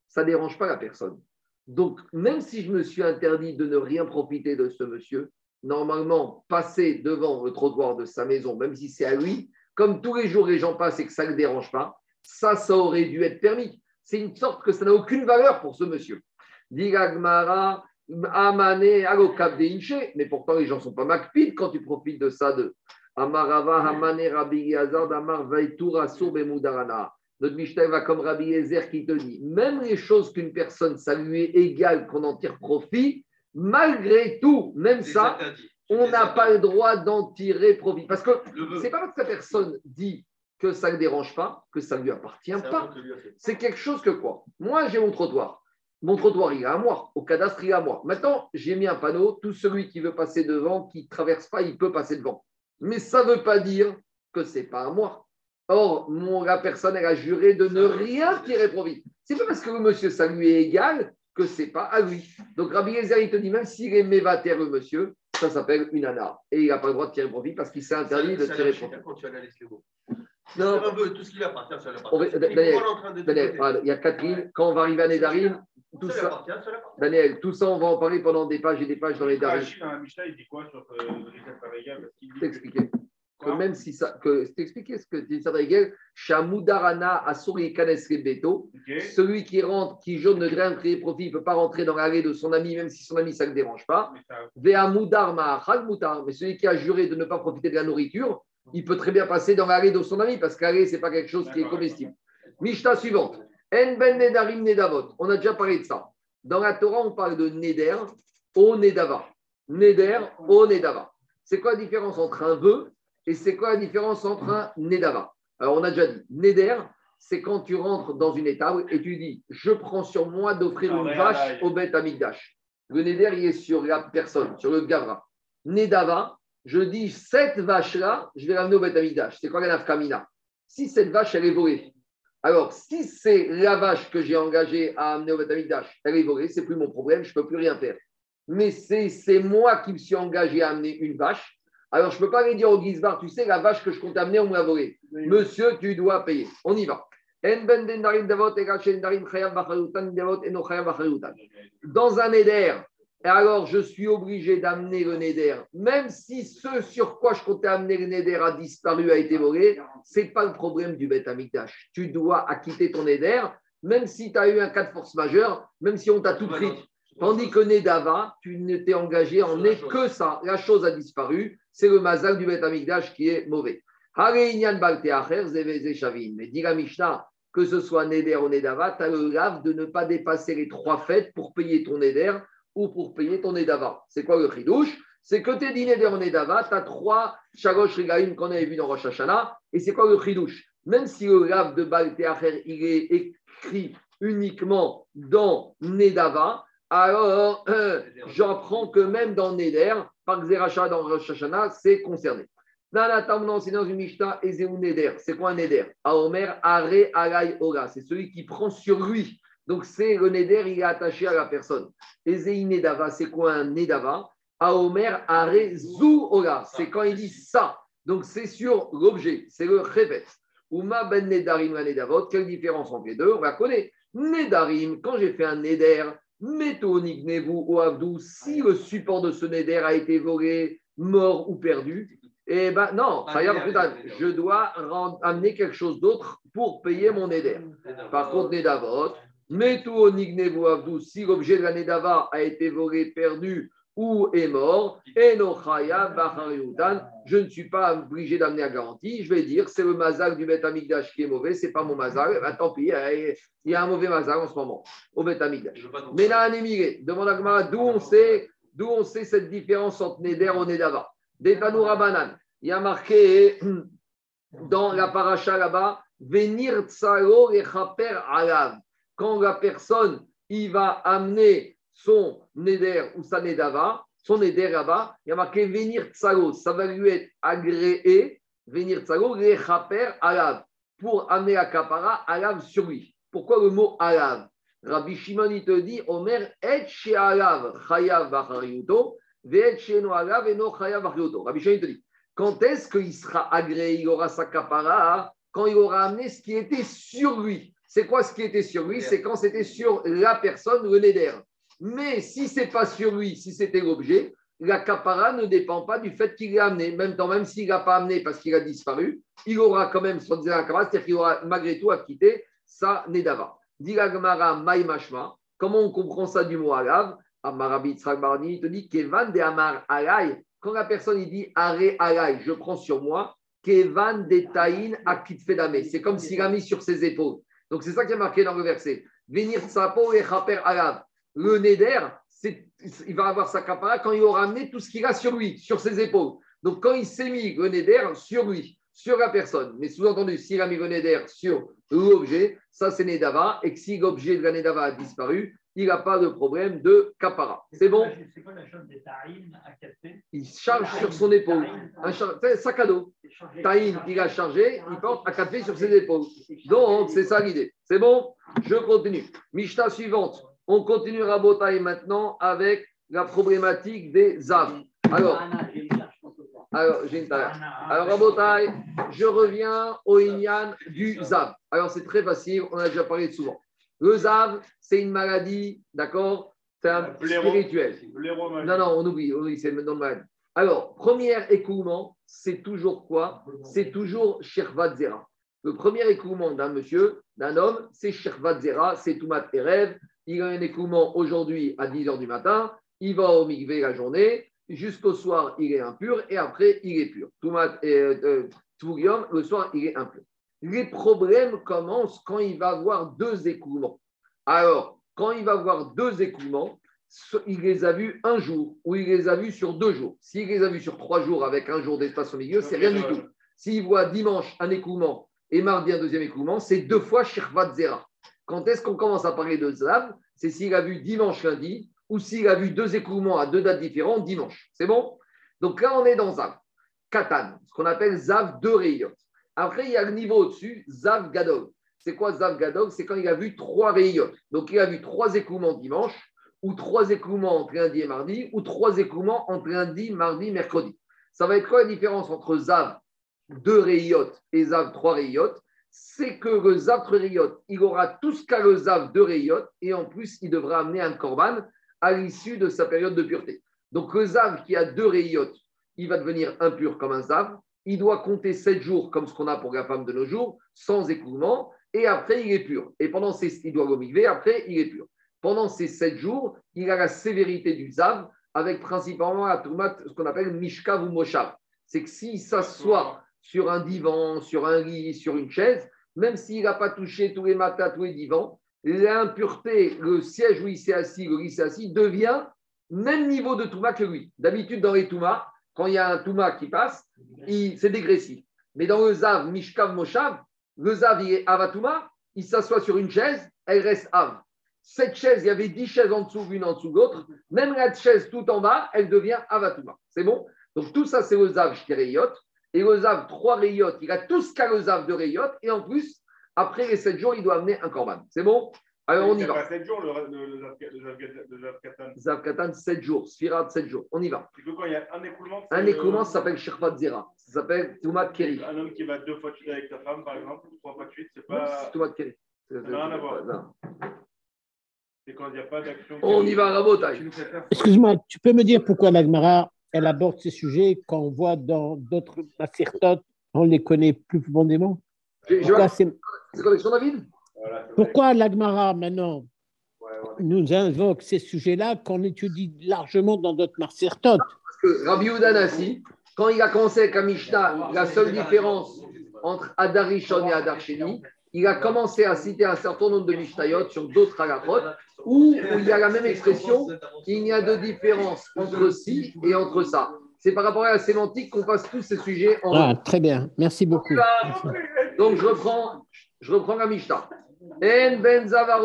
ça ne dérange pas la personne. Donc, même si je me suis interdit de ne rien profiter de ce monsieur, normalement, passer devant le trottoir de sa maison, même si c'est à lui, comme tous les jours les gens passent et que ça ne le dérange pas, ça, ça aurait dû être permis. C'est une sorte que ça n'a aucune valeur pour ce monsieur. Dit Agmara, Amane, mais pourtant les gens ne sont pas macpides quand tu profites de ça de Amarava Hamane Rabbi Amar Notre Mishnah va comme Rabbi Yezer qui te dit même les choses qu'une personne, ça lui est égal qu'on en tire profit, malgré tout, même ça, on n'a pas le droit d'en tirer profit. Parce que c'est pas parce que la personne dit que ça ne dérange pas, que ça ne lui appartient pas. C'est quelque chose que quoi? Moi, j'ai mon trottoir. Mon trottoir, il est à moi. Au cadastre, il est à moi. Maintenant, j'ai mis un panneau. Tout celui qui veut passer devant, qui ne traverse pas, il peut passer devant mais ça ne veut pas dire que ce n'est pas à moi. Or, mon, la personne, elle a juré de ne rien tirer profit. C'est pas parce que le monsieur, ça lui est égal que ce n'est pas à lui. Donc, Rabbi il te dit, même s'il est mévater, le monsieur, ça s'appelle une ana. Et il n'a pas le droit de tirer profit parce qu'il s'est interdit de tirer profit. Non. Tout ce qui appartient, ça Daniel, il y a quatre lignes. Quand on va arriver à Nédarim, tout ça, Daniel, tout ça, on va en parler pendant des pages et des pages dans les Darim. il dit quoi sur euh, Je t'expliquer. Que même si ça, que t'expliquer ce que dit Sadrigel, Shamudarana Asuri Kanes Beto, celui qui rentre, qui jaune de grain, créer profit, il ne peut pas rentrer dans l'allée de son ami, même si son ami ça ne le dérange pas. Ve'amudar Mutar, mais celui qui a juré de ne pas profiter de la nourriture, il peut très bien passer dans l'allée de son ami, parce que l'allée, ce n'est pas quelque chose qui est comestible. Mishta suivante. En ben nedarim nedavot. On a déjà parlé de ça. Dans la Torah, on parle de neder au nedava. Neder au nedava. C'est quoi la différence entre un vœu et c'est quoi la différence entre un nedava? Alors, on a déjà dit, neder, c'est quand tu rentres dans une étable et tu dis Je prends sur moi d'offrir une vache au Beth Amigdash. Le Neder, il est sur la personne, sur le Gavra. Nedava, je dis cette vache-là, je vais l'amener au Beth C'est quoi la nafkamina Si cette vache, elle est volée, alors si c'est la vache que j'ai engagée à amener au Beth elle est volée, c'est plus mon problème, je ne peux plus rien faire. Mais c'est moi qui me suis engagé à amener une vache. Alors je ne peux pas aller dire au Gizbar, tu sais, la vache que je compte amener, on me l'a volée. Monsieur, tu dois payer. On y va. Dans un éder, alors je suis obligé d'amener le Neder, même si ce sur quoi je comptais amener le Neder a disparu, a été volé, ce n'est pas le problème du Beth Amikdash. Tu dois acquitter ton Neder, même si tu as eu un cas de force majeure, même si on t'a tout pris. Tandis que Nedava, tu n'étais engagé en est que ça. La chose a disparu. C'est le mazal du Beth Amikdash qui est mauvais. Mais dit la Mishnah, que ce soit Neder ou Nedava, tu as le grave de ne pas dépasser les trois fêtes pour payer ton Neder ou pour payer ton Edava. C'est quoi le chidouche? C'est que tes dîners de Edava, tu as trois Shagosh Regaim qu'on avait vu dans Rosh Hashanah. Et c'est quoi le chidouche? Même si le grave de Baal il est écrit uniquement dans Nedava, alors euh, j'apprends que même dans Neder, par Xeracha dans Rosh Hashanah, c'est concerné. C'est dans une Mishnah, Neder. C'est quoi un Neder? Aomer Are Ora. C'est celui qui prend sur lui donc, c'est le Neder, il est attaché à la personne. Ezei Nedava, c'est quoi un Nedava? Aomer Are Zou Ola, c'est quand il dit ça. Donc, c'est sur l'objet, c'est le Revet. Uma Ben Nedarim Nedavot, quelle différence entre les deux? On va connaître. Nedarim, quand j'ai fait un Neder, Nevu ou Avdou, si le support de ce Neder a été volé, mort ou perdu, eh ben non, je dois amener quelque chose d'autre pour payer mon Neder. Par contre, Nedavot, mais tout Abdou, si l'objet de la Nedava a été volé, perdu ou est mort, et je ne suis pas obligé d'amener à garantie. Je vais dire, c'est le mazal du Beth Amigdash qui est mauvais, c'est pas mon mazal. Ben, tant pis, il y a un mauvais mazal en ce moment au Beth Amigdash. Mais là, demande à Gmara, d'où on sait, d'où on sait cette différence entre Neder et Nedava? Banan, il y a marqué dans la paracha là-bas, venir tsaro et chaper alav quand la personne il va amener son neder ou sa nedava, son neder là-bas, il y a marqué venir tsalo, ça va lui être agréé, venir tsalo, chaper alav, pour amener la kapara alav sur lui. Pourquoi le mot alav? Rabbi Shimon, il te dit, Omer, et chez alav, chayav bachariuto, ve chez no alav, et no chayav bachariuto. Rabbi Shimon, il te dit, quand est-ce qu'il sera agréé, il aura sa kapara, quand il aura amené ce qui était sur lui c'est quoi ce qui était sur lui? C'est quand c'était sur la personne, le neder. Mais si c'est pas sur lui, si c'était l'objet, la capara ne dépend pas du fait qu'il l'a amené. Même temps, même s'il l'a pas amené parce qu'il a disparu, il aura quand même son la c'est-à-dire qu'il aura malgré tout acquitté sa nedava. Dilagmara maïmashma. Comment on comprend ça du mot alav? Amarabit il te dit Kevan de Amar alay. Quand la personne il dit Are alay, je prends sur moi, Kevan de Taïn akit fedame. C'est comme s'il a mis sur ses épaules. Donc c'est ça qui est marqué dans le verset. Venir sapo et chaper alav. Le neder, il va avoir sa capara quand il aura amené tout ce qu'il a sur lui, sur ses épaules. Donc quand il s'est mis le neder sur lui, sur la personne, mais sous-entendu, s'il a mis le neder sur l'objet, ça c'est nedava, et que si l'objet de la nedava a disparu, il n'a pas de problème de capara. C'est bon C'est quoi la chose des à Il charge sur son épaule. Un sac à dos. Taïm, il a chargé, il porte un café sur ses épaules. Donc, c'est ça l'idée. C'est bon? Je continue. Mishta suivante. On continue Rabotaï maintenant avec la problématique des âmes. Alors, alors, j'ai une Alors, Rabotaï, je reviens au Inyan du Zav. Alors, c'est très facile, on a déjà parlé souvent. Le Zav, c'est une maladie, d'accord C'est un spirituel. Non, non, on oublie, on oublie c'est maintenant malade. Alors, premier écoulement, c'est toujours quoi C'est toujours Shervat Zera. Le premier écoulement d'un monsieur, d'un homme, c'est Shervat Zera, c'est Toumat Erev. Il a un écoulement aujourd'hui à 10 h du matin. Il va au Mikvé la journée. Jusqu'au soir, il est impur. Et après, il est pur. Toumat et euh, euh le soir, il est impur les problèmes commencent quand il va avoir deux écoulements. Alors, quand il va avoir deux écoulements, il les a vus un jour ou il les a vus sur deux jours. S'il les a vus sur trois jours avec un jour d'espace au milieu, c'est rien du tout. S'il voit dimanche un écoulement et mardi un deuxième écoulement, c'est deux fois Shirvat Zera. Quand est-ce qu'on commence à parler de Zav C'est s'il a vu dimanche lundi ou s'il a vu deux écoulements à deux dates différentes dimanche. C'est bon? Donc là, on est dans Zav. Katan, ce qu'on appelle Zav de Rayot. Après, il y a le niveau au-dessus, Zav Gadol. C'est quoi Zav Gadol? C'est quand il a vu trois Rayot. Donc il a vu trois écoulements dimanche, ou trois écoulements entre lundi et mardi, ou trois écoulements entre lundi, mardi, mercredi. Ça va être quoi la différence entre Zav 2 Rayot et Zav 3 Rayot c'est que le Zav Rayot, il aura tout ce qu'a le Zav de Rayot, et en plus, il devra amener un Korban à l'issue de sa période de pureté. Donc le Zav qui a deux Rayot, il va devenir impur comme un Zav. Il doit compter sept jours comme ce qu'on a pour la femme de nos jours, sans écoulement, et après il est pur. Et pendant ces, il doit l'omiver, après il est pur. Pendant ces sept jours, il a la sévérité du Zav, avec principalement la tourmate, ce qu'on appelle Mishkav ou Moshav. C'est que s'il s'assoit sur un divan, sur un lit, sur une chaise, même s'il n'a pas touché tous les matins, tous les divans, l'impureté, le siège où il s'est assis, le lit s'est assis, devient même niveau de Touma que lui. D'habitude, dans les Touma, quand il y a un Touma qui passe, c'est dégressif. Mais dans le Zav, Mishkav Moshav, le Zav, il est Avatouma, il s'assoit sur une chaise, elle reste Av. Cette chaise, il y avait dix chaises en dessous, une en dessous de l'autre. Même la chaise tout en bas, elle devient Avatouma. C'est bon? Donc tout ça, c'est le Zav. Et le Zav, trois Rayot, il a tout ce qu'a le de Rayot. Et en plus, après les sept jours, il doit amener un Korban. C'est bon? Alors on y va. 7 jours le, le, le, Zav Katan. Zav Katan, 7 jours. Sfirat, 7 jours. On y va. quand il y a un écoulement, un écoulement, ça s'appelle Shirfat Zera. Ça s'appelle Toumat Keri. Un homme qui va deux fois de suite avec sa femme, par exemple, ou trois fois de suite, c'est pas. Toumat Keri. Ça n'a rien à voir. C'est quand il n'y a pas d'action. On y va, Rabotai. Excuse-moi, tu peux me dire pourquoi l'Agmara, elle aborde ces sujets quand on voit dans d'autres acertotes, on les connaît plus profondément? C'est connexion, David Pourquoi l'Agmara, maintenant, nous invoque ces sujets-là qu'on étudie largement dans d'autres Marcertotes Parce que Rabbi Udanasi, quand il a commencé avec Amishna, la seule différence entre Adarishon et Adarsheni, il a commencé à citer un certain nombre de Mishnayot sur d'autres halachot où, il y a la même expression, il y a de différence entre ci et entre ça. C'est par rapport à la sémantique qu'on passe tous ces sujets en. Ah, très bien, merci beaucoup. Donc je reprends, je reprends la Mishnah. En ben la.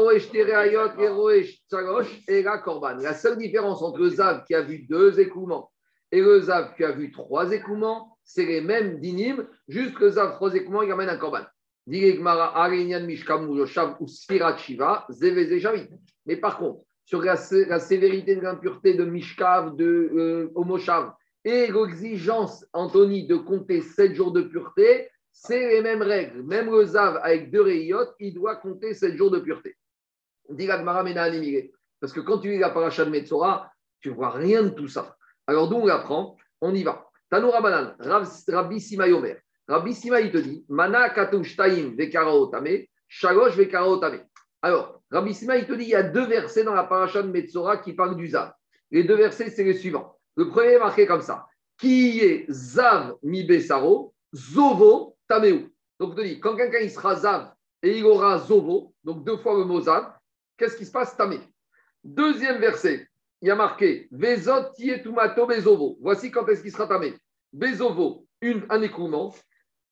La seule différence entre le zav qui a vu deux écoulements et le zav qui a vu trois écoulements, c'est les mêmes dynimes, juste que le zav trois écoulements, il amène un korban. Mais par contre, sur la, sévérité de l'impureté de Mishkav, de euh, Homoshav, et l'exigence, Anthony, de compter 7 jours de pureté, c'est les mêmes règles. Même le Zav avec deux rayotes, il doit compter 7 jours de pureté. Parce que quand tu lis la paracha de Metzora, tu ne vois rien de tout ça. Alors d'où on l'apprend On y va. Tanoura Banan, Rabbi Simayomer. Rabbi Sima, il te dit, Mana katushtaim vekaraotame, shalosh vekaraotame. Alors, Rabbi Sima, il te dit, il y a deux versets dans la paracha de Metzora qui parlent du Zav. Les deux versets, c'est les suivants. Le premier est marqué comme ça. Qui est Zav mi besaro, zovo tameu. Donc, dis, quand quelqu'un il sera Zav et il aura zovo, donc deux fois le mot Zav, qu'est-ce qui se passe? Tamé. Deuxième verset, il y a marqué Vezot tietumato bezovo. Voici quand est-ce qu'il sera tamé. Bezovo, une, un écoulement.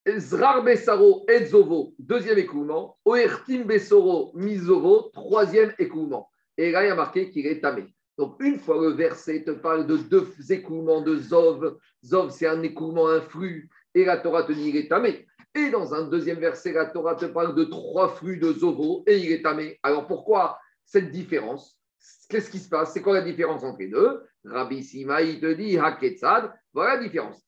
Zrar Besaro Edzovo, deuxième écoulement. Oertim Besoro Mizovo, troisième écoulement. Et là, il y a marqué qu'il est tamé. Donc, une fois le verset te parle de deux écoulements de Zov, Zov, c'est un écoulement, un flux, et la Torah te dit qu'il est tamé. Et dans un deuxième verset, la Torah te parle de trois flux de Zovo, et il est tamé. Alors, pourquoi cette différence? Qu'est-ce qui se passe? C'est quoi la différence entre les deux? Rabbi Sima, il te dit Haketsad, voilà la différence.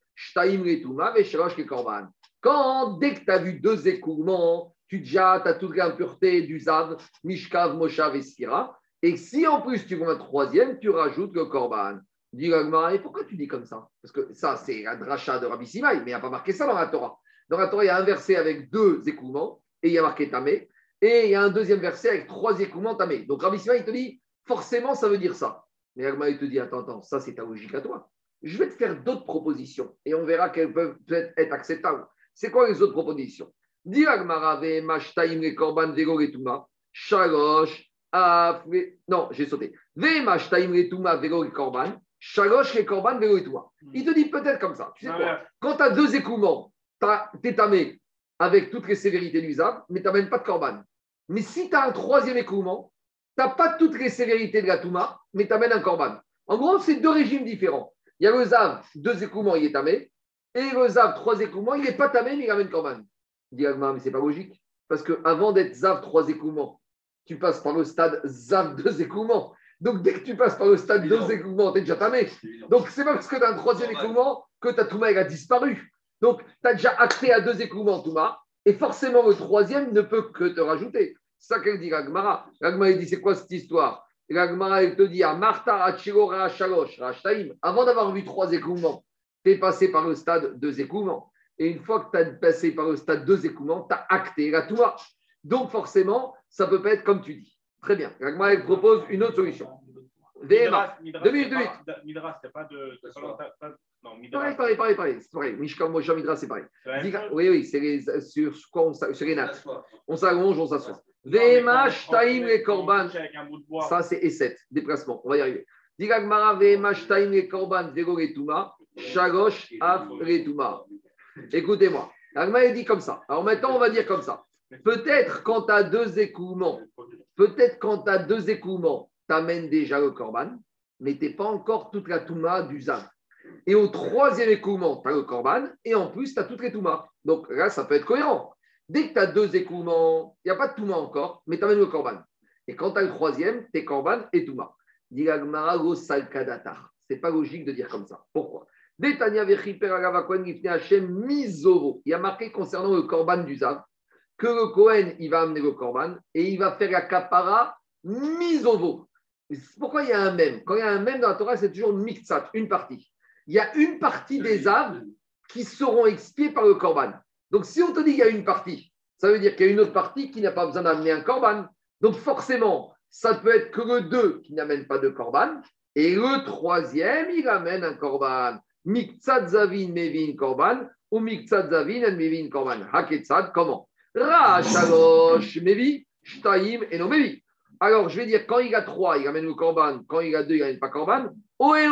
Quand, dès que tu as vu deux écoulements, tu déjà as toute l'impureté du Zav, Mishkav, Moshav et Sira. Et si en plus tu vois un troisième, tu rajoutes le Korban. Dis et pourquoi tu dis comme ça? Parce que ça, c'est la dracha de Rabbi Simaï, mais il n'y a pas marqué ça dans la Torah. Dans la Torah, il y a un verset avec deux écoulements, et il y a marqué Tamé, et il y a un deuxième verset avec trois écoulements Tamé. Donc Rabbi Simaï, il te dit, forcément, ça veut dire ça. Mais Agma, il te dit, attends, attends, ça c'est ta logique à toi. Je vais te faire d'autres propositions, et on verra qu'elles peuvent être acceptables. C'est quoi les autres propositions? Korban shalosh, non, j'ai sauté. korban, shalosh korban Il te dit peut-être comme ça. Tu sais quoi? Quand tu as deux écoulements, tu es tamé avec toutes les sévérités du Zav, mais tu n'amènes pas de korban. Mais si tu as un troisième écoulement, n'as pas toutes les sévérités de la Touma, mais tu amènes un Corban. En gros, c'est deux régimes différents. Il y a le Zav, deux écoulements, il est tamé. Et le Zav, trois écoulements, il n'est pas tamé, mais il amène Corban. Dit mais c'est pas logique. Parce qu'avant d'être Zav, trois écoulements, tu passes par le stade Zav, deux écoulements. Donc, dès que tu passes par le stade deux écoulements, tu es déjà tamé. Donc, c'est pas parce que tu as un troisième écoulement que ta Touma a disparu. Donc, tu as déjà acté à deux écoulements Touma. Et forcément, le troisième ne peut que te rajouter. C'est ça qu'elle dit, Ragmara. Ragmara, dit c'est quoi cette histoire? Ragmara, elle te dit à Martha, Shalosh, Avant d'avoir vu trois écoulements, tu es passé par le stade deux écoulements. Et une fois que tu as passé par le stade deux écoulements, tu as acté la Touma. Donc, forcément, ça peut pas être comme tu dis. Très bien. Elle propose une autre solution. Midras, Deux minutes, deux minutes. Midras, c'est pas de. Non, Midras. Pareil, pareil, pareil, pareil. C'est pareil. Mishka, Moshe, Midras, c'est pareil. Oui, oui, c'est les, sur quoi on, sur les nattes. On s'allonge, on s'assoit. Vemash, Taim, les Korban. Ça, c'est E7, déplacement. On va y arriver. Digagmara, Vemash, Taim, les Korban, Vego, Retuma. Shagosh, Af, Retuma. Écoutez-moi. Agma dit comme ça. Alors maintenant, on va dire comme ça. Peut-être quand tu as deux écoulements, peut-être quand tu as deux écoulements, tu amènes déjà le korban, mais tu n'es pas encore toute la touma du zan. Et au troisième écoulement, tu as le korban, et en plus, tu as toutes les toumas. Donc là, ça peut être cohérent. Dès que tu as deux écoulements, il n'y a pas de touma encore, mais tu amènes le korban. Et quand tu as le troisième, tu es korban et touma. Ce n'est pas logique de dire comme ça. Pourquoi? Il y a marqué concernant le korban du Zav que le Kohen, il va amener le korban et il va faire la kapara misovo. Pourquoi il y a un même? Quand il y a un même dans la Torah, c'est toujours mixat, une partie. Il y a une partie des âmes qui seront expiées par le korban. Donc, si on te dit qu'il y a une partie, ça veut dire qu'il y a une autre partie qui n'a pas besoin d'amener un korban. Donc, forcément, ça peut être que le 2 qui n'amène pas de korban, et le troisième, il amène un korban. Miktsat zavin mevin korban, ou miktsat zavin mevin korban. Haketsad, comment? Ra mevi, shtaim et no mevi. Alors, je vais dire, quand il a 3, il amène le korban. Quand il a 2, il n'amène pas korban. Ou je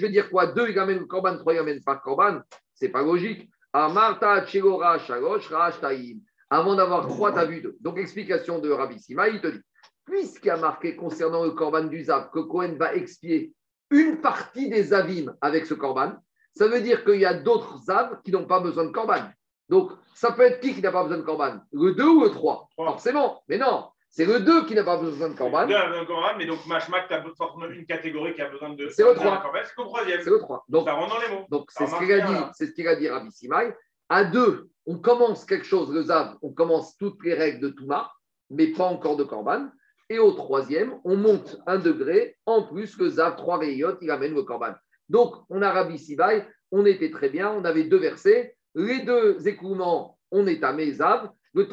vais dire quoi? 2, il amène le korban. 3, il n'amène pas korban. Ce n'est pas logique. Amarta, Chegora, Shalosh, Rashtaim. Avant d'avoir 3, tu as vu 2. Donc, explication de Rabbi Sima, il te dit puisqu'il y a marqué concernant le korban du Zav que Cohen va expier une partie des Zavim avec ce korban, ça veut dire qu'il y a d'autres Zav qui n'ont pas besoin de korban. Donc, ça peut être qui qui n'a pas besoin de corban? Le 2 ou le 3 Forcément. Mais non, c'est le 2 qui n'a pas besoin de corban. Le 2 a besoin de corban, mais donc Mashmak, tu as forcément une catégorie qui a besoin de. C'est le 3. C'est le troisième. C'est le 3. Donc, ça rentre dans les mots. Donc, c'est ce qu'il a dit, c'est ce qu'il a dit Rabbi Simai. À 2, on commence quelque chose, le Zav, on commence toutes les règles de Touma, mais pas encore de corban. Et au troisième, on monte un degré, en plus le Zav, 3 rayotes, il amène le corban. Donc, on a Rabbi Simai, on était très bien, on avait deux versets les deux écoulements, on est à Mézav. Le,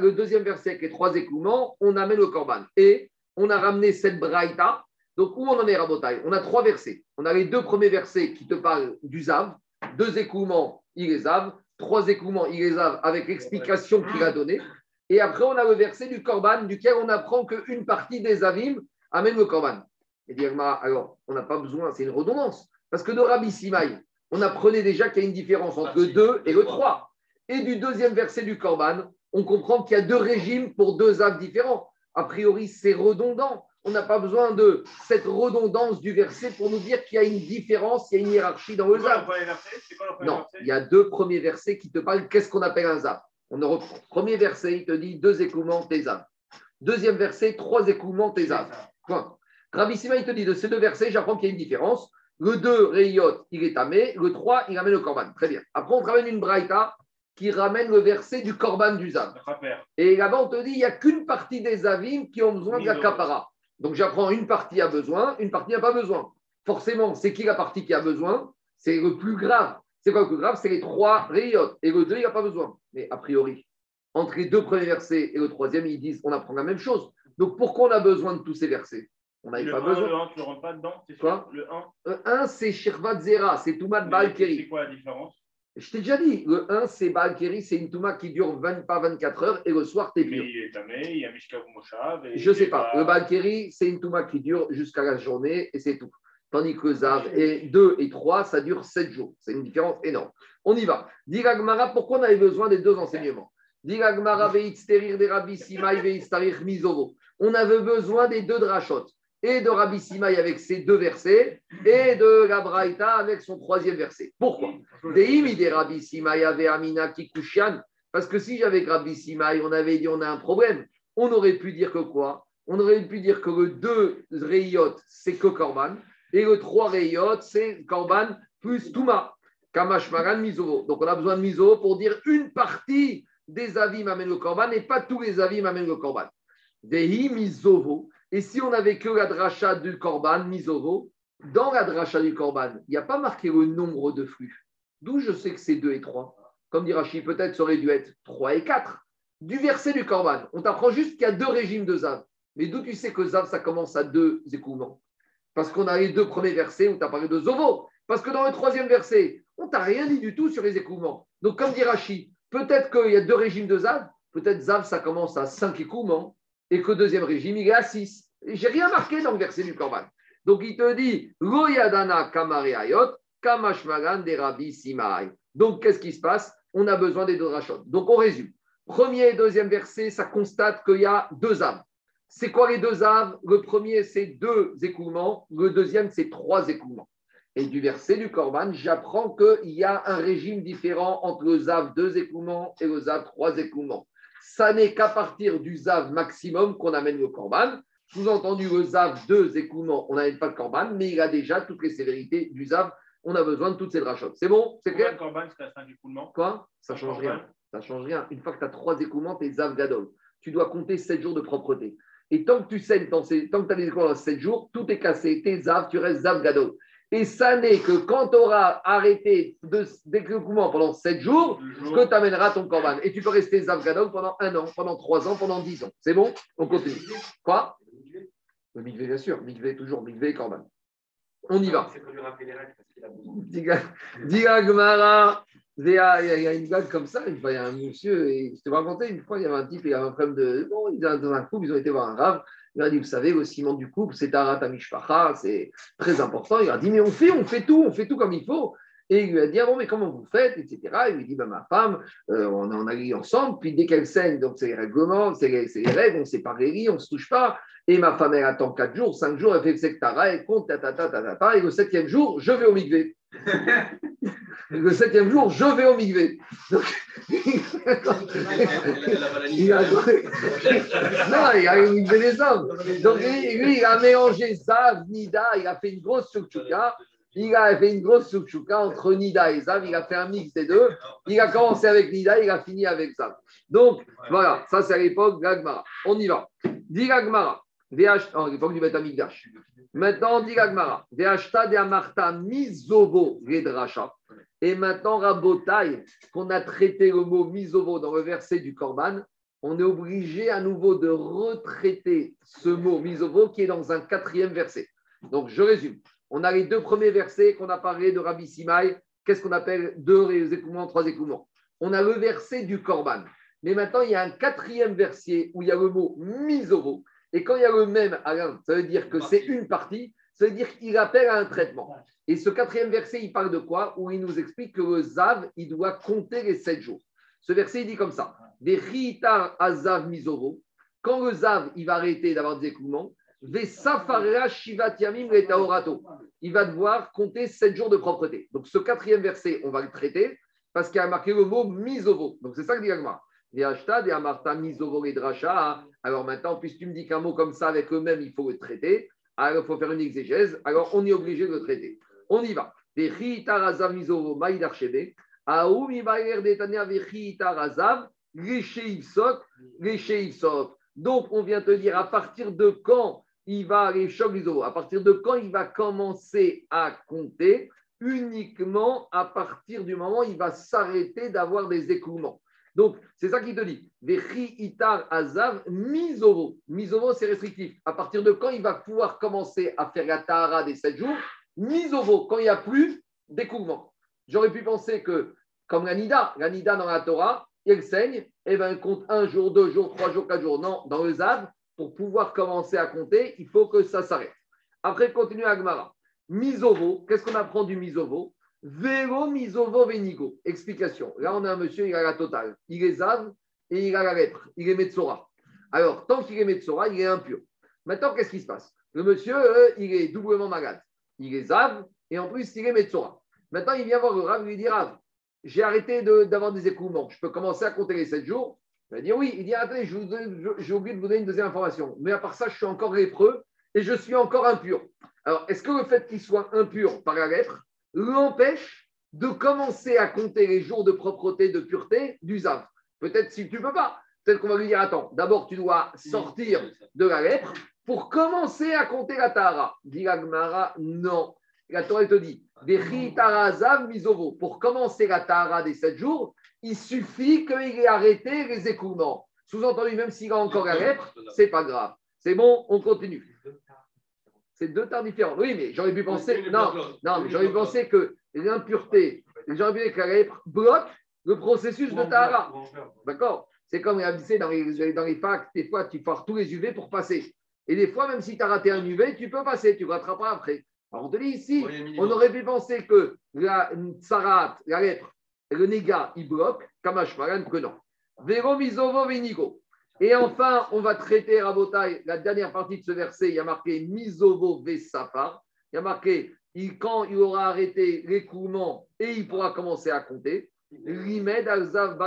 le deuxième verset avec les trois écoulements, on amène le Corban. Et on a ramené cette braïta. Donc, où on en est, Rabotai? On a trois versets. On a les deux premiers versets qui te parlent du Zav. Deux écoulements, il les Zav. Trois écoulements, il les Zav avec l'explication qu'il a donnée. Et après, on a le verset du Corban, duquel on apprend qu'une partie des Avim amène le Corban. Et dire, alors, on n'a pas besoin, c'est une redondance. Parce que de Rabbi Simaï, on apprenait déjà qu'il y a une différence entre le 2 et le 3. Et du deuxième verset du Corban, on comprend qu'il y a deux régimes pour deux âmes différents. A priori, c'est redondant. On n'a pas besoin de cette redondance du verset pour nous dire qu'il y a une différence, il y a une hiérarchie dans le Zav. Non, il y a deux premiers versets qui te parlent qu'est-ce qu'on appelle un Zav. On reprend. Premier verset, il te dit deux écoulements, tes âmes. Deuxième verset, trois écoulements, tes âmes. Point. Ravissima, il te dit de ces deux versets, j'apprends qu'il y a une différence. Le 2, Reyot, il est tamé. Le 3, il ramène le Corban. Très bien. Après, on ramène une Braïta qui ramène le verset du Corban du Zav. Et là-bas, on te dit, il n'y a qu'une partie des Avim qui ont besoin de la Kapara. Donc, j'apprends une partie a besoin, une partie n'a pas besoin. Forcément, c'est qui la partie qui a besoin? C'est le plus grave. C'est quoi le plus grave C'est les trois Reyot. Et le 2, il n'a pas besoin. Mais a priori, entre les deux premiers versets et le troisième, ils disent on apprend la même chose. Donc, pourquoi on a besoin de tous ces versets? On n'avait pas besoin. Le 1, tu ne rentres pas dedans C'est Quoi Le 1 Le 1, c'est Shirvat Zera, c'est Toumat Balkeri. C'est quoi la différence? Je t'ai déjà dit, le 1, c'est Balkeri, c'est une Touma qui dure 20, pas 24 heures et le soir, t'es pur. Il est tamé, il y a Mishkav Moshav. Je ne sais pas. Le Balkeri, c'est une Touma qui dure jusqu'à la journée et c'est tout. Tandis que Zav et 2 et 3, ça dure 7 jours. C'est une différence énorme. On y va. Diragmara, pourquoi on avait besoin des deux enseignements? On avait besoin des deux drachot, et de Rabbi Simaï avec ses deux versets, et de la Braïta avec son troisième verset. Pourquoi Rabbi Simaï avait Amina Kikushian, parce que si j'avais Rabbi Simaï, on avait dit on a un problème, on aurait pu dire que quoi On aurait pu dire que le 2 Reyot, c'est que Korban, et le 3 Reyot, c'est Korban plus Touma. Kamash Maran Mizovo. Donc on a besoin de Mizovo pour dire une partie des avis m'amènent le Korban et pas tous les avis m'amènent le Korban. Dehi Mizovo. Et si on n'avait que la dracha du Korban, Mizovo, dans la dracha du Korban, il n'y a pas marqué le nombre de flux. D'où je sais que c'est 2 et 3. Comme dit Rachid, peut-être ça aurait dû être 3 et 4. Du verset du Korban, on t'apprend juste qu'il y a deux régimes de Zav. Mais d'où tu sais que Zav, ça commence à deux écoulements? Parce qu'on a les deux premiers versets où tu as parlé de Zovo. Parce que dans le troisième verset, on t'a rien dit du tout sur les écoulements. Donc, comme dit Rachid, peut-être qu'il y a deux régimes de Zav. Peut-être Zav, ça commence à 5 écoulements et que le deuxième régime, il est à 6. J'ai rien marqué dans le verset du Korban. Donc, il te dit kamashmagan. Donc, qu'est-ce qui se passe? On a besoin des deux rachot. Donc, on résume. Premier et deuxième verset, ça constate qu'il y a deux âmes. C'est quoi les deux âmes? Le premier, c'est deux écoulements. Le deuxième, c'est trois écoulements. Et du verset du Corban, j'apprends qu'il y a un régime différent entre le Zav deux écoulements et le Zav trois écoulements. Ça n'est qu'à partir du Zav maximum qu'on amène le Corban. Sous-entendu, le Zav deux écoulements, on n'amène pas le Corban, mais il a déjà toutes les sévérités du Zav. On a besoin de toutes ces drachotes. C'est bon? C'est clair? Le Corban, c'est à écoulements. Quoi? Ça ne change rien. Ça change rien. Une fois que tu as trois écoulements, tu es Zav Gadol. Tu dois compter sept jours de propreté. Et tant que tu saignes, tant que tu as les écoulements 7 jours, tout est cassé. Tu es Zav, tu restes Zav Gadol. Et ça n'est que quand tu auras arrêté d'écoulement pendant 7 jours, que tu amèneras ton corban. Et tu peux rester Zavgadol pendant un an, pendant 3 ans, pendant 10 ans. C'est bon? On continue. Quoi? Le Migvé, bien sûr. Migvé, toujours. Migvé et corban. On y va. Diga Gmara. Il y a une blague comme ça. Il y a un monsieur, et je te racontais une fois, il y avait un type, il y avait un problème de. Bon, il dans un couple, ils ont été voir un rave. Il a dit, vous savez, le ciment du couple, c'est Tarat Mishpacha, c'est très important. Il a dit, mais on fait, on fait tout, on fait tout comme il faut. Et il lui a dit, ah bon, mais comment vous faites, etc. Il lui dit, bah, ma femme, euh, on en a ensemble, puis dès qu'elle saigne, donc c'est les règlements, c'est les, règles, on sépare les lits, on ne se touche pas. Et ma femme, elle attend 4 jours, 5 jours, elle fait le sectara, elle compte, ta, ta, et le septième jour, je vais au migvé. Le septième jour, je vais au migvé. Donc, il a... non, il a migvé les hommes. Donc, lui, il a mélangé Zav, Nida, il a fait une grosse soukchouka. Il a fait une grosse soukchouka entre Nida et Zav. Il a fait un mix des deux. Il a commencé avec Nida, il a fini avec Zav. Donc, voilà, ça c'est à l'époque d'Agmara. On y va. Dit Agmara. À l'époque du Betamikdash. Maintenant, dit Gagmara, de Amarta Redracha. Et maintenant, Rabotai, qu'on a traité le mot Mizovo dans le verset du Korban, on est obligé à nouveau de retraiter ce mot Mizovo qui est dans un quatrième verset. Donc, je résume. On a les deux premiers versets qu'on a parlé de Rabbi Simai. Qu'est-ce qu'on appelle deux écoulements, trois écoulements? On a le verset du Korban. Mais maintenant, il y a un quatrième verset où il y a le mot Mizovo et quand il y a le même Alain, ça veut dire que c'est une partie, ça veut dire qu'il appelle à un traitement. Et ce quatrième verset, il parle de quoi? Où il nous explique que le Zav, il doit compter les sept jours. Ce verset, il dit comme ça Des Azav Mizoro. Quand le Zav, il va arrêter d'avoir des écoulements, il va devoir compter sept jours de propreté. Donc ce quatrième verset, on va le traiter parce qu'il a marqué le mot misovo. Donc c'est ça que dit Agma. Alors maintenant, puisque tu me dis qu'un mot comme ça avec eux-mêmes, il faut le traiter, alors il faut faire une exégèse, alors on est obligé de le traiter. On y va. Donc, on vient te dire à partir de quand il va aller à partir de quand il va commencer à compter? Uniquement à partir du moment où il va s'arrêter d'avoir des écoulements. Donc, c'est ça qu'il te dit. Vechi itar azav misovo. Misovo, c'est restrictif. À partir de quand il va pouvoir commencer à faire la tahara des 7 jours Misovo, quand il n'y a plus d'écoulement. J'aurais pu penser que, comme la nida, dans la Torah, elle saigne, et eh ben, elle compte un jour, deux jours, trois jours, quatre jours. Non, dans le zav, pour pouvoir commencer à compter, il faut que ça s'arrête. Après, continue Agmara. Misovo, qu'est-ce qu'on apprend du misovo Vélo misovo venigo. Explication. Là, on a un monsieur, il a la totale. Il est zav et il a la lèpre, il est Metsora. Alors, tant qu'il est Metsora, il est impur. Maintenant, qu'est-ce qui se passe? Le monsieur, euh, il est doublement malade. Il est Zav et en plus, il est Metsora. Maintenant, il vient voir le Rav, il lui dit Rav, j'ai arrêté d'avoir des écoulements. Je peux commencer à compter les 7 jours? Il va dire oui. Il dit attendez, j'ai oublié de vous donner une deuxième information. Mais à part ça, je suis encore lépreux et je suis encore impur. Alors, est-ce que le fait qu'il soit impur par la lèpre l'empêche de commencer à compter les jours de propreté, de pureté du Zav Peut-être si tu ne peux pas. Peut-être qu'on va lui dire attends, d'abord tu dois sortir de la lèpre pour commencer à compter la Tahara. Dit non. La Torah te dit misovo. Pour commencer la Tahara des 7 jours, il suffit qu'il ait arrêté les écoulements. Sous-entendu, même s'il a encore la lèpre, c'est pas grave. C'est bon, on continue. C'est deux temps différents. Oui, mais j'aurais pu penser. Non, non, mais j'aurais pu penser que l'impureté, j'aurais pu que la lèpre bloque le processus de Tahara. D'accord C'est comme dans les, dans les facs, des fois, tu pars tous les UV pour passer. Et des fois, même si tu as raté un UV, tu peux passer, tu ne rattraperas après. Alors, on te dit ici, on aurait pu penser que la tsarat, la lèpre, le néga, il bloque, kamashmaran, que non. Vero misovo venigo. Et enfin, on va traiter, Rabotai, la dernière partie de ce verset, il y a marqué misovo vesafar. Il y a marqué, il, quand il aura arrêté l'écoulement et il pourra commencer à compter. Rimed alzav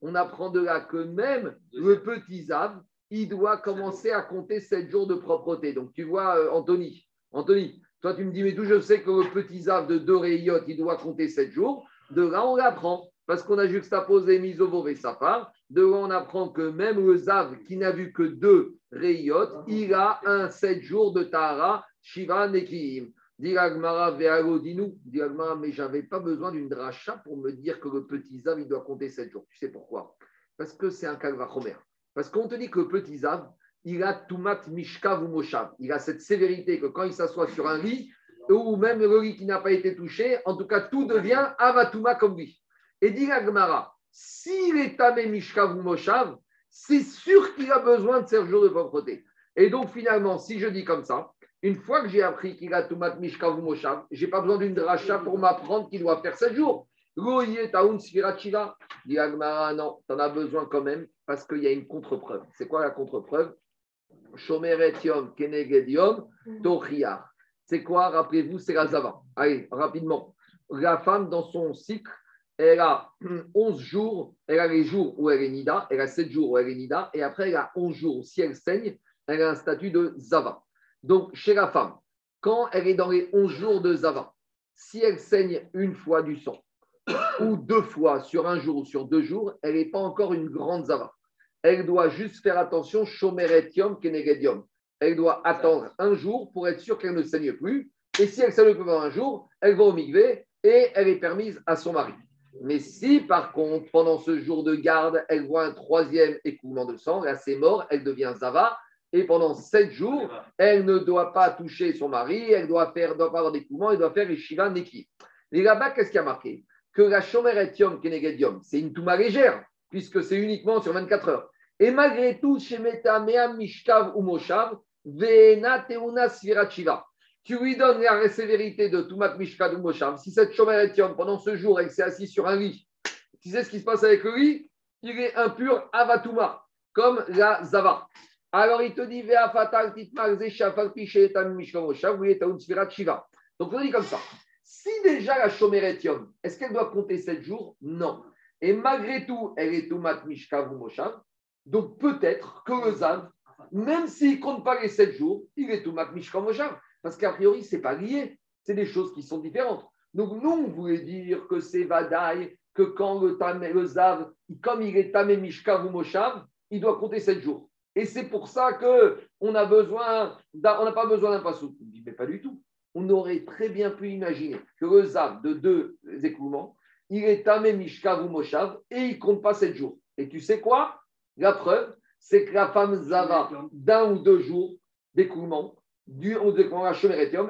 On apprend de là que même le petit zav, il doit commencer à compter 7 jours de propreté. Donc, tu vois, euh, Anthony, Anthony, toi, tu me dis, mais d'où je sais que le petit zav de deux il doit compter 7 jours? De là, on l'apprend. Parce qu'on a juxtaposé Misovo et Safar. De là, on apprend que même le zav qui n'a vu que deux rayotes, il a un 7 jours de Tahara, Shiva Nekim. Diragmara Ve'alodinu. Diragmara, mais j'avais pas besoin d'une dracha pour me dire que le petit zav, il doit compter 7 jours. Tu sais pourquoi? Parce que c'est un kalvachomer. Parce qu'on te dit que le petit Zav, il a Tumat Mishkav ou Moshav. Il a cette sévérité que quand il s'assoit sur un lit, ou même le lit qui n'a pas été touché, en tout cas, tout devient Avatuma comme lui. Et dit Gmara, s'il est Tamé Mishkav Moshav, c'est sûr qu'il a besoin de 7 jours de propreté. Et donc, finalement, si je dis comme ça, une fois que j'ai appris qu'il a Tumat Mishkav ou Moshav, je n'ai pas besoin d'une dracha pour m'apprendre qu'il doit faire 7 jours. Taoun Sfirachila. Dit Agmara, non, tu en as besoin quand même parce qu'il y a une contre-preuve. C'est quoi la contre-preuve? C'est quoi? Rappelez-vous, c'est la Zava. Allez, rapidement. La femme, dans son cycle, elle a 11 jours, elle a les jours où elle est Nida, elle a 7 jours où elle est Nida, et après elle a 11 jours. Si elle saigne, elle a un statut de Zava. Donc, chez la femme, quand elle est dans les 11 jours de Zava, si elle saigne une fois du sang, ou deux fois sur un jour ou sur deux jours, elle n'est pas encore une grande Zava elle doit juste faire attention, Shomeretium Kenegedium. Elle doit attendre un jour pour être sûre qu'elle ne saigne plus. Et si elle saigne plus pendant un jour, elle va au migvé et elle est permise à son mari. Mais si par contre, pendant ce jour de garde, elle voit un troisième écoulement de sang, là c'est mort, elle devient Zava. Et pendant sept jours, elle ne doit pas toucher son mari, elle doit faire, doit pas elle doit faire Shiva Neki. Et là-bas, qu'est-ce qui a marqué? Que la Shomeretium Kenegedium, c'est une touma légère puisque c'est uniquement sur 24 heures. Et malgré tout, chez Metamea Mishkav ou Moshav, Vena Teuna. Tu lui donnes la sévérité de Tumat Mishkav ou Moshav. Si cette Shomeretium, pendant ce jour, elle s'est assise sur un lit, tu sais ce qui se passe avec lui? Il est impur Avatuma, comme la Zava. Alors il te dit. Donc on dit comme ça. Si déjà la Shomeretium, est-ce qu'elle doit compter 7 jours? Non. Et malgré tout, elle est Tumat Mishkav ou Moshav. Donc peut-être que le Zav, même s'il ne compte pas les 7 jours, il est Tumat Mishkav Moshav. Parce qu'a priori, ce n'est pas lié. C'est des choses qui sont différentes. Donc nous, on voulait dire que c'est Vadaï, que quand le, le Zav, comme il est Tamé Mishkav ou Moshav, il doit compter 7 jours. Et c'est pour ça qu'on a besoin, on n'a pas besoin d'un passou. On dit, mais pas du tout. On aurait très bien pu imaginer que le Zav de deux écoulements, il est tamé mishkav ou moshav et il compte pas sept jours. Et tu sais quoi? La preuve, c'est que la femme Zava, d'un ou deux jours d'écoulement, du d'écoulement à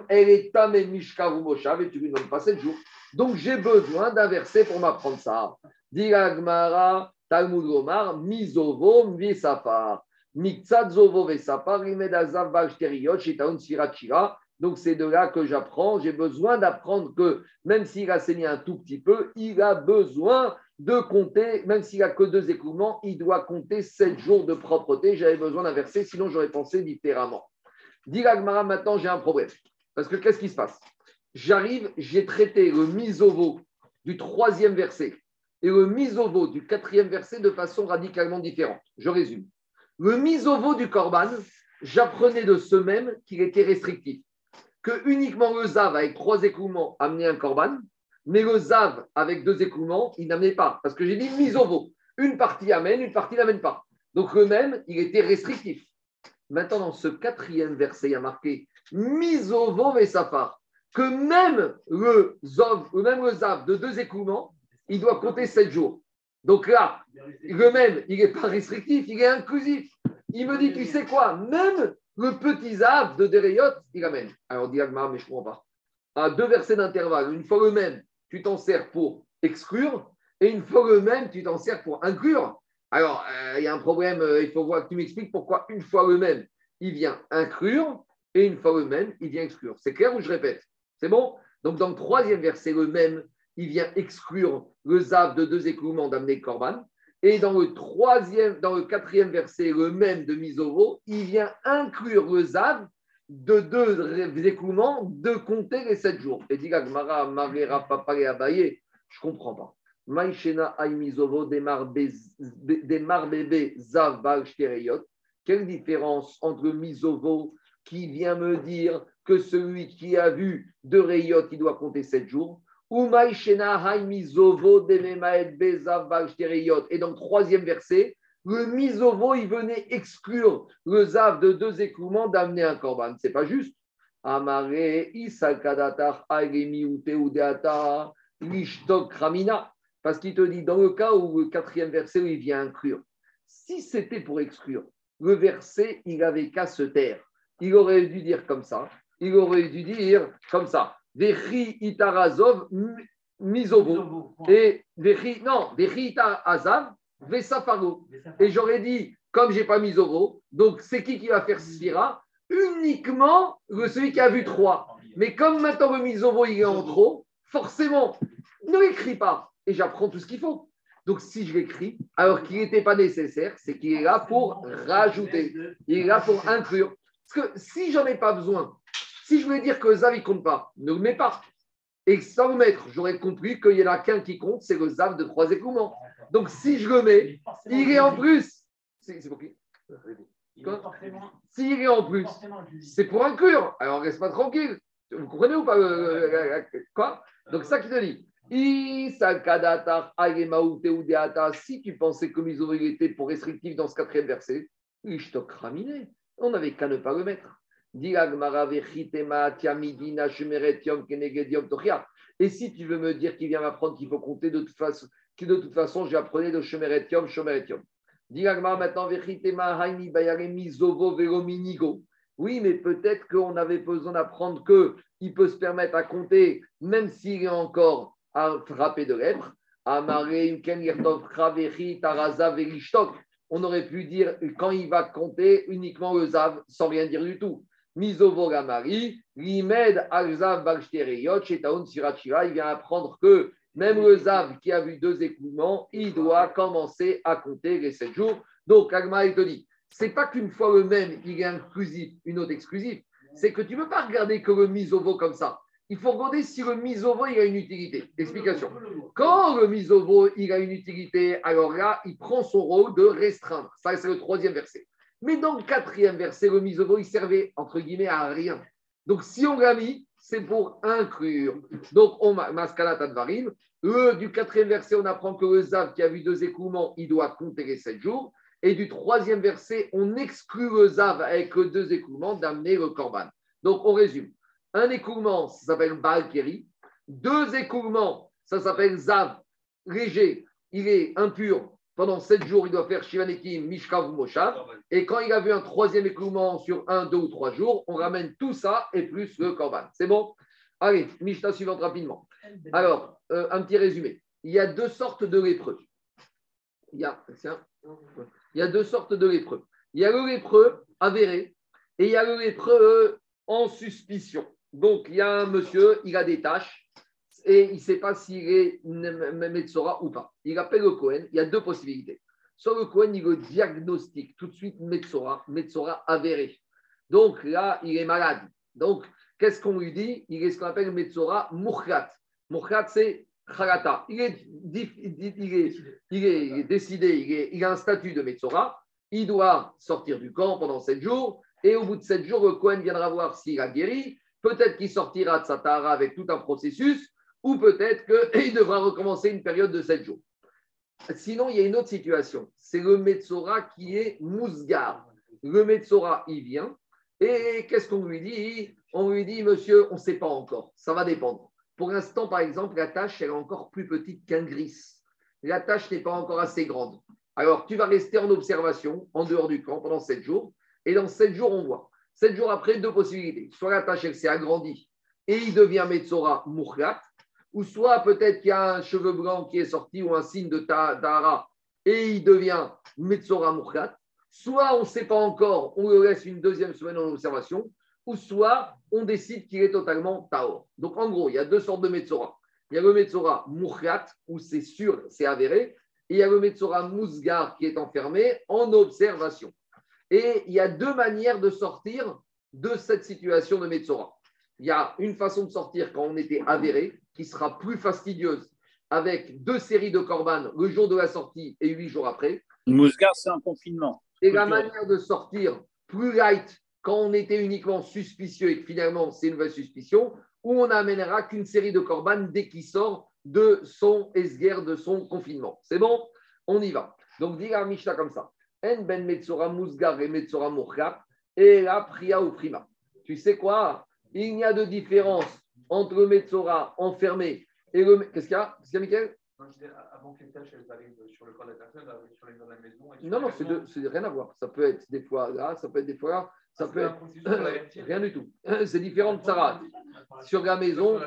elle est tamé mishkav ou moshav et tu lui donnes pas sept jours. Donc j'ai besoin d'un verset pour m'apprendre ça. Diragmara, Talmud Omar, Mizovo, Mvisafar. Miktsat Zovo Vesapar, Rimedazav Bajteriot, Shitaun Sirachira. Donc c'est de là que j'apprends. J'ai besoin d'apprendre que même s'il a saigné un tout petit peu, il a besoin de compter, même s'il a que deux écoulements, il doit compter sept jours de propreté. J'avais besoin d'inverser, sinon j'aurais pensé différemment. Dis maintenant j'ai un problème. Parce que qu'est-ce qui se passe? J'arrive, j'ai traité le misovo du troisième verset et le misovo du quatrième verset de façon radicalement différente. Je résume. Le misovo du korban, j'apprenais de ce même qu'il était restrictif. Que uniquement le zav avec trois écoulements amenait un korban, mais le zav avec deux écoulements, il n'amenait pas. Parce que j'ai dit misovo. Une partie amène, une partie n'amène pas. Donc le même, il était restrictif. Maintenant, dans ce quatrième verset, il y a marqué misovo et safar. Que même le, zav, même le zav de deux écoulements, il doit compter sept jours. Donc là, le même, il n'est pas restrictif, il est inclusif. Il me dit, tu sais quoi, même le petit zav de Dereyot, il amène. Alors, dit, mais je ne comprends pas. À deux versets d'intervalle, une fois le même, tu t'en sers pour exclure, et une fois le même, tu t'en sers pour inclure. Alors, euh, il y a un problème, euh, il faut voir que tu m'expliques pourquoi une fois le même, il vient inclure, et une fois le même, il vient exclure. C'est clair ou je répète? C'est bon? Donc, dans le troisième verset, le même, il vient exclure le zav de deux écoulements d'amener Corban. Et dans le troisième, dans le quatrième verset, le même de Misovo, il vient inclure le zav de deux écoulements de compter les sept jours. Et dit Gmara, Marera, Papa et Abaye, je comprends pas. Maïchena Aimizovo démarre bébé Zav Quelle différence entre Misovo qui vient me dire que celui qui a vu deux rayot, il doit compter sept jours et dans le troisième verset, le misovo, il venait exclure le zav de deux écoulements d'amener un korban. C'est pas juste. Amare ramina. Parce qu'il te dit, dans le cas où le quatrième verset, il vient inclure. Si c'était pour exclure, le verset, il avait qu'à se taire. Il aurait dû dire comme ça. Il aurait dû dire comme ça. Vechi itarazov misovo. Et vechi, non, vechi itarazov vesafaro. Et j'aurais dit, comme j'ai pas misovo, donc c'est qui qui va faire sphira Uniquement celui qui a vu trois. Mais comme maintenant le misovo il est en trop, forcément, ne l'écris pas. Et j'apprends tout ce qu'il faut. Donc, si je l'écris, alors qu'il n'était pas nécessaire, c'est qu'il est là pour rajouter. Il est là pour inclure. Parce que si j'en ai pas besoin, si je voulais dire que le Zav, il compte pas, ne le mets pas. Et sans le mettre, j'aurais compris qu'il y en a qu'un qui compte, c'est le Zav de trois écoulements. Donc si je le mets, il est en plus. C'est pour qui? S'il est en plus, c'est pour inclure. Alors reste pas tranquille. Vous comprenez ou pas euh, Quoi? Donc ça qui te dit. Si tu pensais que Miso était pour restrictif dans ce quatrième verset, on n'avait qu'à ne pas le mettre. Et si tu veux me dire qu'il vient m'apprendre qu'il faut compter de toute façon, que de toute façon, j'apprenais de Shemeret Yom, Shomeret Yom. maintenant, oui, mais peut-être qu'on avait besoin d'apprendre qu'il peut se permettre à compter, même s'il est encore à frapper de lèpre. On aurait pu dire quand il va compter uniquement le Zav sans rien dire du tout. Misovo Gamari, Limed Alzav il vient apprendre que même le Zav qui a vu deux écoulements, il doit commencer à compter les sept jours. Donc, Agma, il te dit, c'est pas qu'une fois le même, il est inclusif, une autre exclusive, c'est que tu ne peux pas regarder que le Misovo comme ça. Il faut regarder si le Misovo il a une utilité. Explication. Quand le Misovo il a une utilité, alors là, il prend son rôle de restreindre. Ça, c'est le troisième verset. Mais dans le quatrième verset, le misovo, il servait, entre guillemets, à rien. Donc, si on l'a mis, c'est pour inclure. Donc, on mascala tadvarim. Du quatrième verset, on apprend que le Zav qui a vu deux écoulements, il doit compter les sept jours. Et du troisième verset, on exclut le Zav avec deux écoulements d'amener le Korban. Donc, on résume. Un écoulement, ça s'appelle Balkeri. Deux écoulements, ça s'appelle Zav léger. Il est impur, pendant sept jours, il doit faire Shivanekim, Mishkav ou Moshav. Et quand il a vu un troisième écoulement sur un, deux ou trois jours, on ramène tout ça et plus le Korban. C'est bon? Allez, Mishnah suivante rapidement. Alors, euh, un petit résumé. Il y a deux sortes de lépreux. Il y a, il y a deux sortes de lépreux. Il y a le lépreux avéré et il y a le lépreux en suspicion. Donc, il y a un monsieur, il a des tâches et il ne sait pas s'il est Metzora ou pas. Il appelle le Cohen, il y a deux possibilités. Soit le Cohen, il le diagnostique tout de suite Metzora, Metzora avéré. Donc là, il est malade. Donc, qu'est-ce qu'on lui dit? Il est ce qu'on appelle Metzora Mouchat. Mouchat, c'est est, il est, décidé, il, a un statut de Metzora. Il doit sortir du camp pendant sept jours. Et au bout de sept jours, le Cohen viendra voir s'il a guéri. Peut-être qu'il sortira de sa avec tout un processus, ou peut-être qu'il devra recommencer une période de sept jours. Sinon, il y a une autre situation. C'est le Metzora qui est mousgar. Le Metzora, il vient. Et qu'est-ce qu'on lui dit? On lui dit, monsieur, on ne sait pas encore. Ça va dépendre. Pour l'instant, par exemple, la tâche, est encore plus petite qu'un gris. La tâche n'est pas encore assez grande. Alors, tu vas rester en observation, en dehors du camp, pendant sept jours. Et dans sept jours, on voit. Sept jours après, deux possibilités. Soit la tâche, s'est agrandie et il devient Metzora Mouchlat, ou soit peut-être qu'il y a un cheveu blanc qui est sorti ou un signe de Tahara et il devient Metzora Mouchlat. Soit on ne sait pas encore, on le laisse une deuxième semaine en observation, ou soit on décide qu'il est totalement Taor. Donc en gros, il y a deux sortes de Metzora. Il y a le Metzora Mouchlat, où c'est sûr, c'est avéré, et il y a le Metzora Mousgar qui est enfermé en observation. Et il y a deux manières de sortir de cette situation de Metzora. Il y a une façon de sortir quand on était avéré, qui sera plus fastidieuse, avec deux séries de corbanes le jour de la sortie et huit jours après. Mousgar, c'est un confinement. Et la manière de sortir plus light quand on était uniquement suspicieux et que finalement c'est une vraie suspicion, où on n'amènera qu'une série de corbanes dès qu'il sort de son esguerre, de son confinement. C'est bon? On y va. Donc, dit la Mishnah comme ça. En ben Metzora Mousgar et Metzora et la Priya ou Prima. Tu sais quoi? Il n'y a de différence entre le Metzora enfermé et le. Qu'est-ce qu'il y a? Qu'est-ce qu'il y a, Michael? Avant que les tâches arrivent sur le corps de la personne, sur les la maison. Non, non, c'est rien à voir. Ça peut être des fois là, ça peut être des fois là, ça peut être. rien du tout. C'est différent de Sarah. Sur la maison.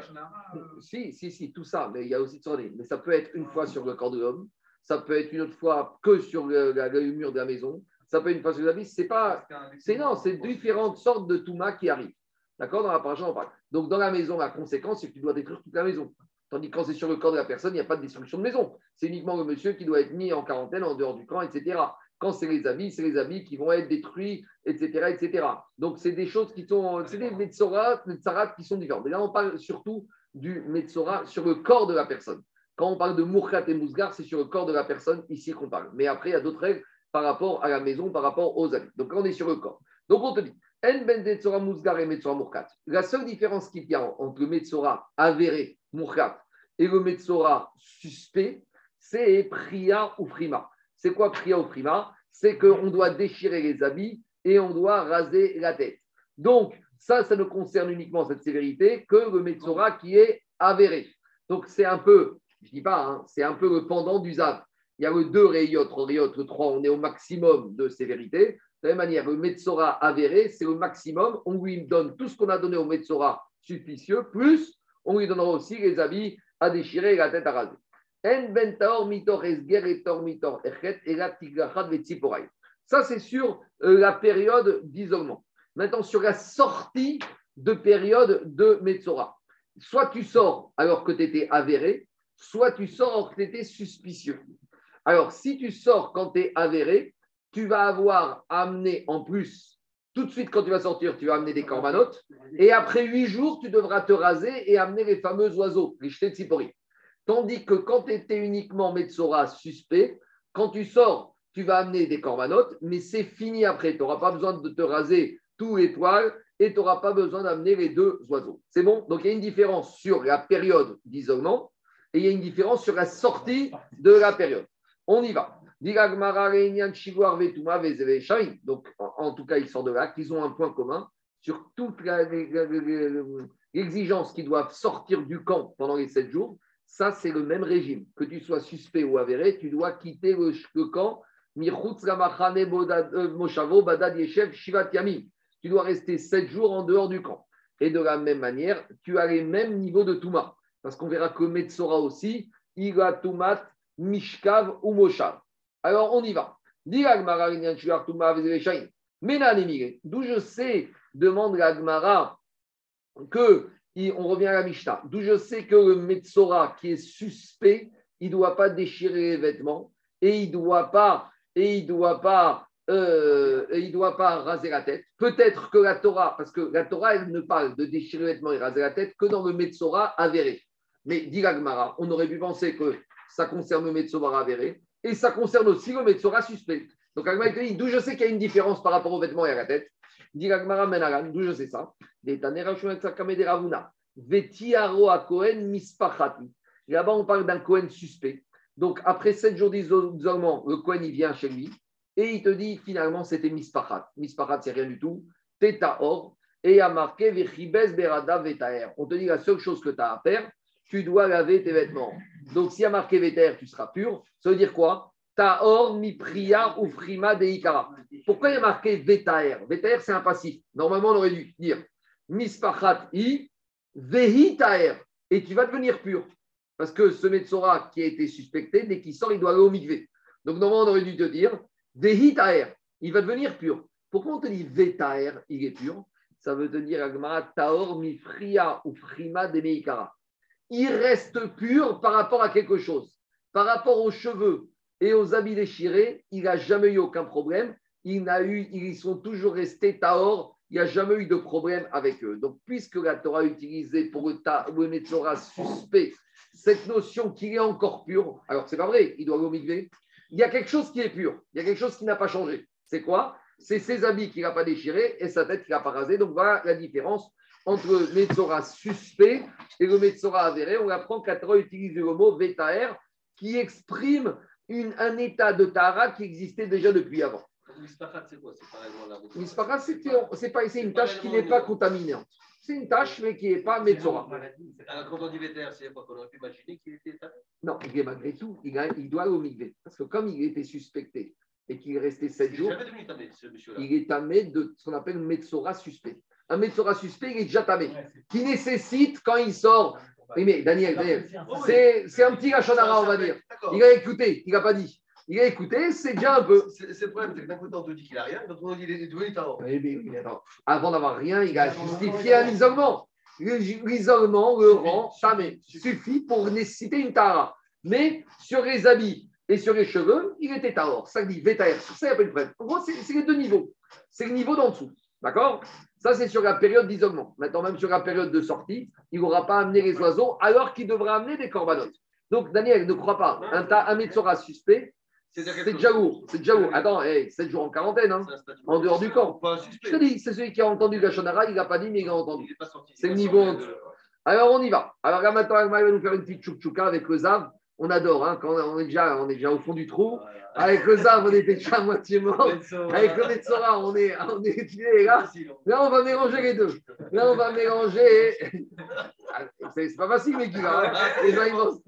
Si, si, si, tout ça, mais il y a aussi de Mais ça peut être une fois sur le corps de l'homme, ça peut être une autre fois que sur le, mur de la maison, ça peut être une fois sur la vie. C'est pas, c'est non, c'est différentes sortes de Touma qui arrivent. D'accord Dans la paracha, on parle. Donc, dans la maison, la conséquence, c'est que tu dois détruire toute la maison. Tandis que quand c'est sur le corps de la personne, il n'y a pas de destruction de maison. C'est uniquement le monsieur qui doit être mis en quarantaine en dehors du camp, etc. Quand c'est les habits, c'est les habits qui vont être détruits, etc. etc. Donc, c'est des choses qui sont. C'est des metzorat, qui sont différentes. Mais là, on parle surtout du metzora sur le corps de la personne. Quand on parle de Mourkhat et Mousgar, c'est sur le corps de la personne ici qu'on parle. Mais après, il y a d'autres règles par rapport à la maison, par rapport aux amis. Donc, là, on est sur le corps. Donc, on te dit, En ben Mousgar et Metzora Mourkhat. La seule différence qu'il y a entre le Metzora avéré, Mourkhat, et le Metzora suspect, c'est Priya ou Prima. C'est quoi Priya ou Prima C'est qu'on doit déchirer les habits et on doit raser la tête. Donc, ça, ça ne concerne uniquement cette sévérité que le Metzora qui est avéré. Donc, c'est un peu je dis pas, hein, c'est un peu le pendant du Zav. Il y a le 2 Rayot, Rayot, le 3, on est au maximum de sévérité. De la même manière, le Metzora avéré, c'est le maximum. On lui donne tout ce qu'on a donné au Metzora suspicieux, plus on lui donnera aussi les habits à déchirer et la tête à raser. Ça, c'est sur euh, la période d'isolement. Maintenant, sur la sortie de période de Metzora. Soit tu sors alors que tu étais avéré, soit tu sors quand tu étais suspicieux. Alors, si tu sors quand tu es avéré, tu vas avoir amené en plus, tout de suite quand tu vas sortir, tu vas amener des corbanotes, et après huit jours, tu devras te raser et amener les fameux oiseaux, les de Sipori. Tandis que quand tu étais uniquement Metsora suspect, quand tu sors, tu vas amener des corbanotes, mais c'est fini après. Tu n'auras pas besoin de te raser tous les poils et tu n'auras pas besoin d'amener les deux oiseaux. C'est bon? Donc il y a une différence sur la période d'isolement et il y a une différence sur la sortie de la période. On y va. Donc, en, tout cas, ils sortent de là, qu'ils ont un point commun sur toute l'exigence qu'ils doivent sortir du camp pendant les sept jours. Ça, c'est le même régime. Que tu sois suspect ou avéré, tu dois quitter le, camp. Tu dois rester sept jours en dehors du camp. Et de la même manière, tu as les mêmes niveaux de Touma parce qu'on verra que Metzora aussi, Iga Tumat, Mishkav ou Moshav. Alors on y va. D'où je sais, demande l'Agmara, que on revient à la Mishnah. D'où je sais que le Metzora qui est suspect, il ne doit pas déchirer les vêtements et il ne doit pas, et il doit pas, euh, il doit pas raser la tête. Peut-être que la Torah, parce que la Torah, elle ne parle de déchirer les vêtements et raser la tête que dans le Metzora avéré. Mais dit Gmara, on aurait pu penser que ça concerne le Metzora avéré et ça concerne aussi le Metzora suspect. Donc Agmara dit d'où je sais qu'il y a une différence par rapport aux vêtements et à la tête? Dit d'où je sais ça? Là-bas, on parle d'un Cohen suspect. Donc, après sept jours d'isolement, le Cohen, il vient chez lui et il te dit finalement, c'était mispachat. Mispachat, c'est rien du tout. Teta or. Et a marqué Vechibes Berada Vetaer. On te dit la seule chose que tu as à faire, tu dois laver tes vêtements. Donc, s'il y a marqué Vetaer, tu seras pur. Ça veut dire quoi? Taor mi priya ou frima deikara. Pourquoi il y a marqué Vetaer Vetaer, c'est un passif. Normalement, on aurait dû dire Mispachat i vehi taer. Et tu vas devenir pur. Parce que ce Metzora qui a été suspecté, dès qu'il sort, il doit aller au. Donc, normalement, on aurait dû te dire Vehi taer. Il va devenir pur. Pourquoi on te dit il est pur? Ça veut dire Agmara Taor mi fria ou frima deikara. Il reste pur par rapport à quelque chose. Par rapport aux cheveux et aux habits déchirés, il n'a jamais eu aucun problème. Ils sont toujours restés taor. Il n'y a jamais eu de problème avec eux. Donc, puisque la Torah a utilisé pour le, ta, Metzora suspect cette notion qu'il est encore pur, alors c'est pas vrai, il doit au Il y a quelque chose qui est pur, il y a quelque chose qui n'a pas changé. C'est quoi? C'est ses habits qu'il n'a pas déchirés et sa tête qu'il n'a pas rasé. Donc, voilà la différence entre le Metzora suspect et le Metzora avéré. On apprend Torah utilise le mot Vetaer qui exprime un état de Tahara qui existait déjà depuis avant. Mispachat, c'est quoi? C'est pas, c'est une tâche qui n'est pas contaminante. C'est une tâche, mais qui n'est pas Metzora. Alors, quand on dit vétère, c'est quoi qu'on aurait pu imaginer qu'il était Non, il est malgré tout, il, il doit aller au mikvé. Parce que comme il était suspecté et qu'il est resté 7 jours, il est tamé de ce qu'on appelle Metzora suspect. Un Metzora suspect, il est déjà tamé, qui nécessite, quand il sort, oui, mais Daniel, Daniel c'est un petit Gachonara, on va dire. Il a écouté, il n'a pas dit. Il a écouté, c'est déjà un peu. C'est le problème, c'est que d'un côté, on te dit qu'il n'a rien, d'un autre côté, il est devenu tarot. Oui, mais, avant d'avoir rien, il a justifié un isolement. L'isolement le rend tamé. Suffit pour nécessiter une tara. Mais sur les habits et sur les cheveux, il était tard. Ça dit vétaire. Sur ça, il n'y a pas de problème. En gros, c'est les deux niveaux. C'est le niveau d'en dessous. D'accord? Ça, c'est sur la période d'isolement. Maintenant, même sur la période de sortie, il n'aura pas amené les oiseaux alors qu'il devra amener des corbanotes. Donc, Daniel, ne crois pas. Un, un Metsora suspect, c'est déjà lourd. C'est déjà lourd. Attends, 7 jours en quarantaine, hein, en dehors du camp. Je te dis, c'est celui qui a entendu Gachonara, il n'a pas dit, mais il a entendu. C'est le niveau en dessous. Alors, on y va. Alors là, maintenant, il va nous faire une petite chouchouka avec le Zav. On adore, hein, quand on est, déjà, on est déjà au fond du trou. Avec le Zav, on était déjà à moitié mort. Avec le Metsora, on est, on est là. Là, on va mélanger les deux. Là, on va mélanger. C'est pas facile, mais qui va. Les gens, ils vont.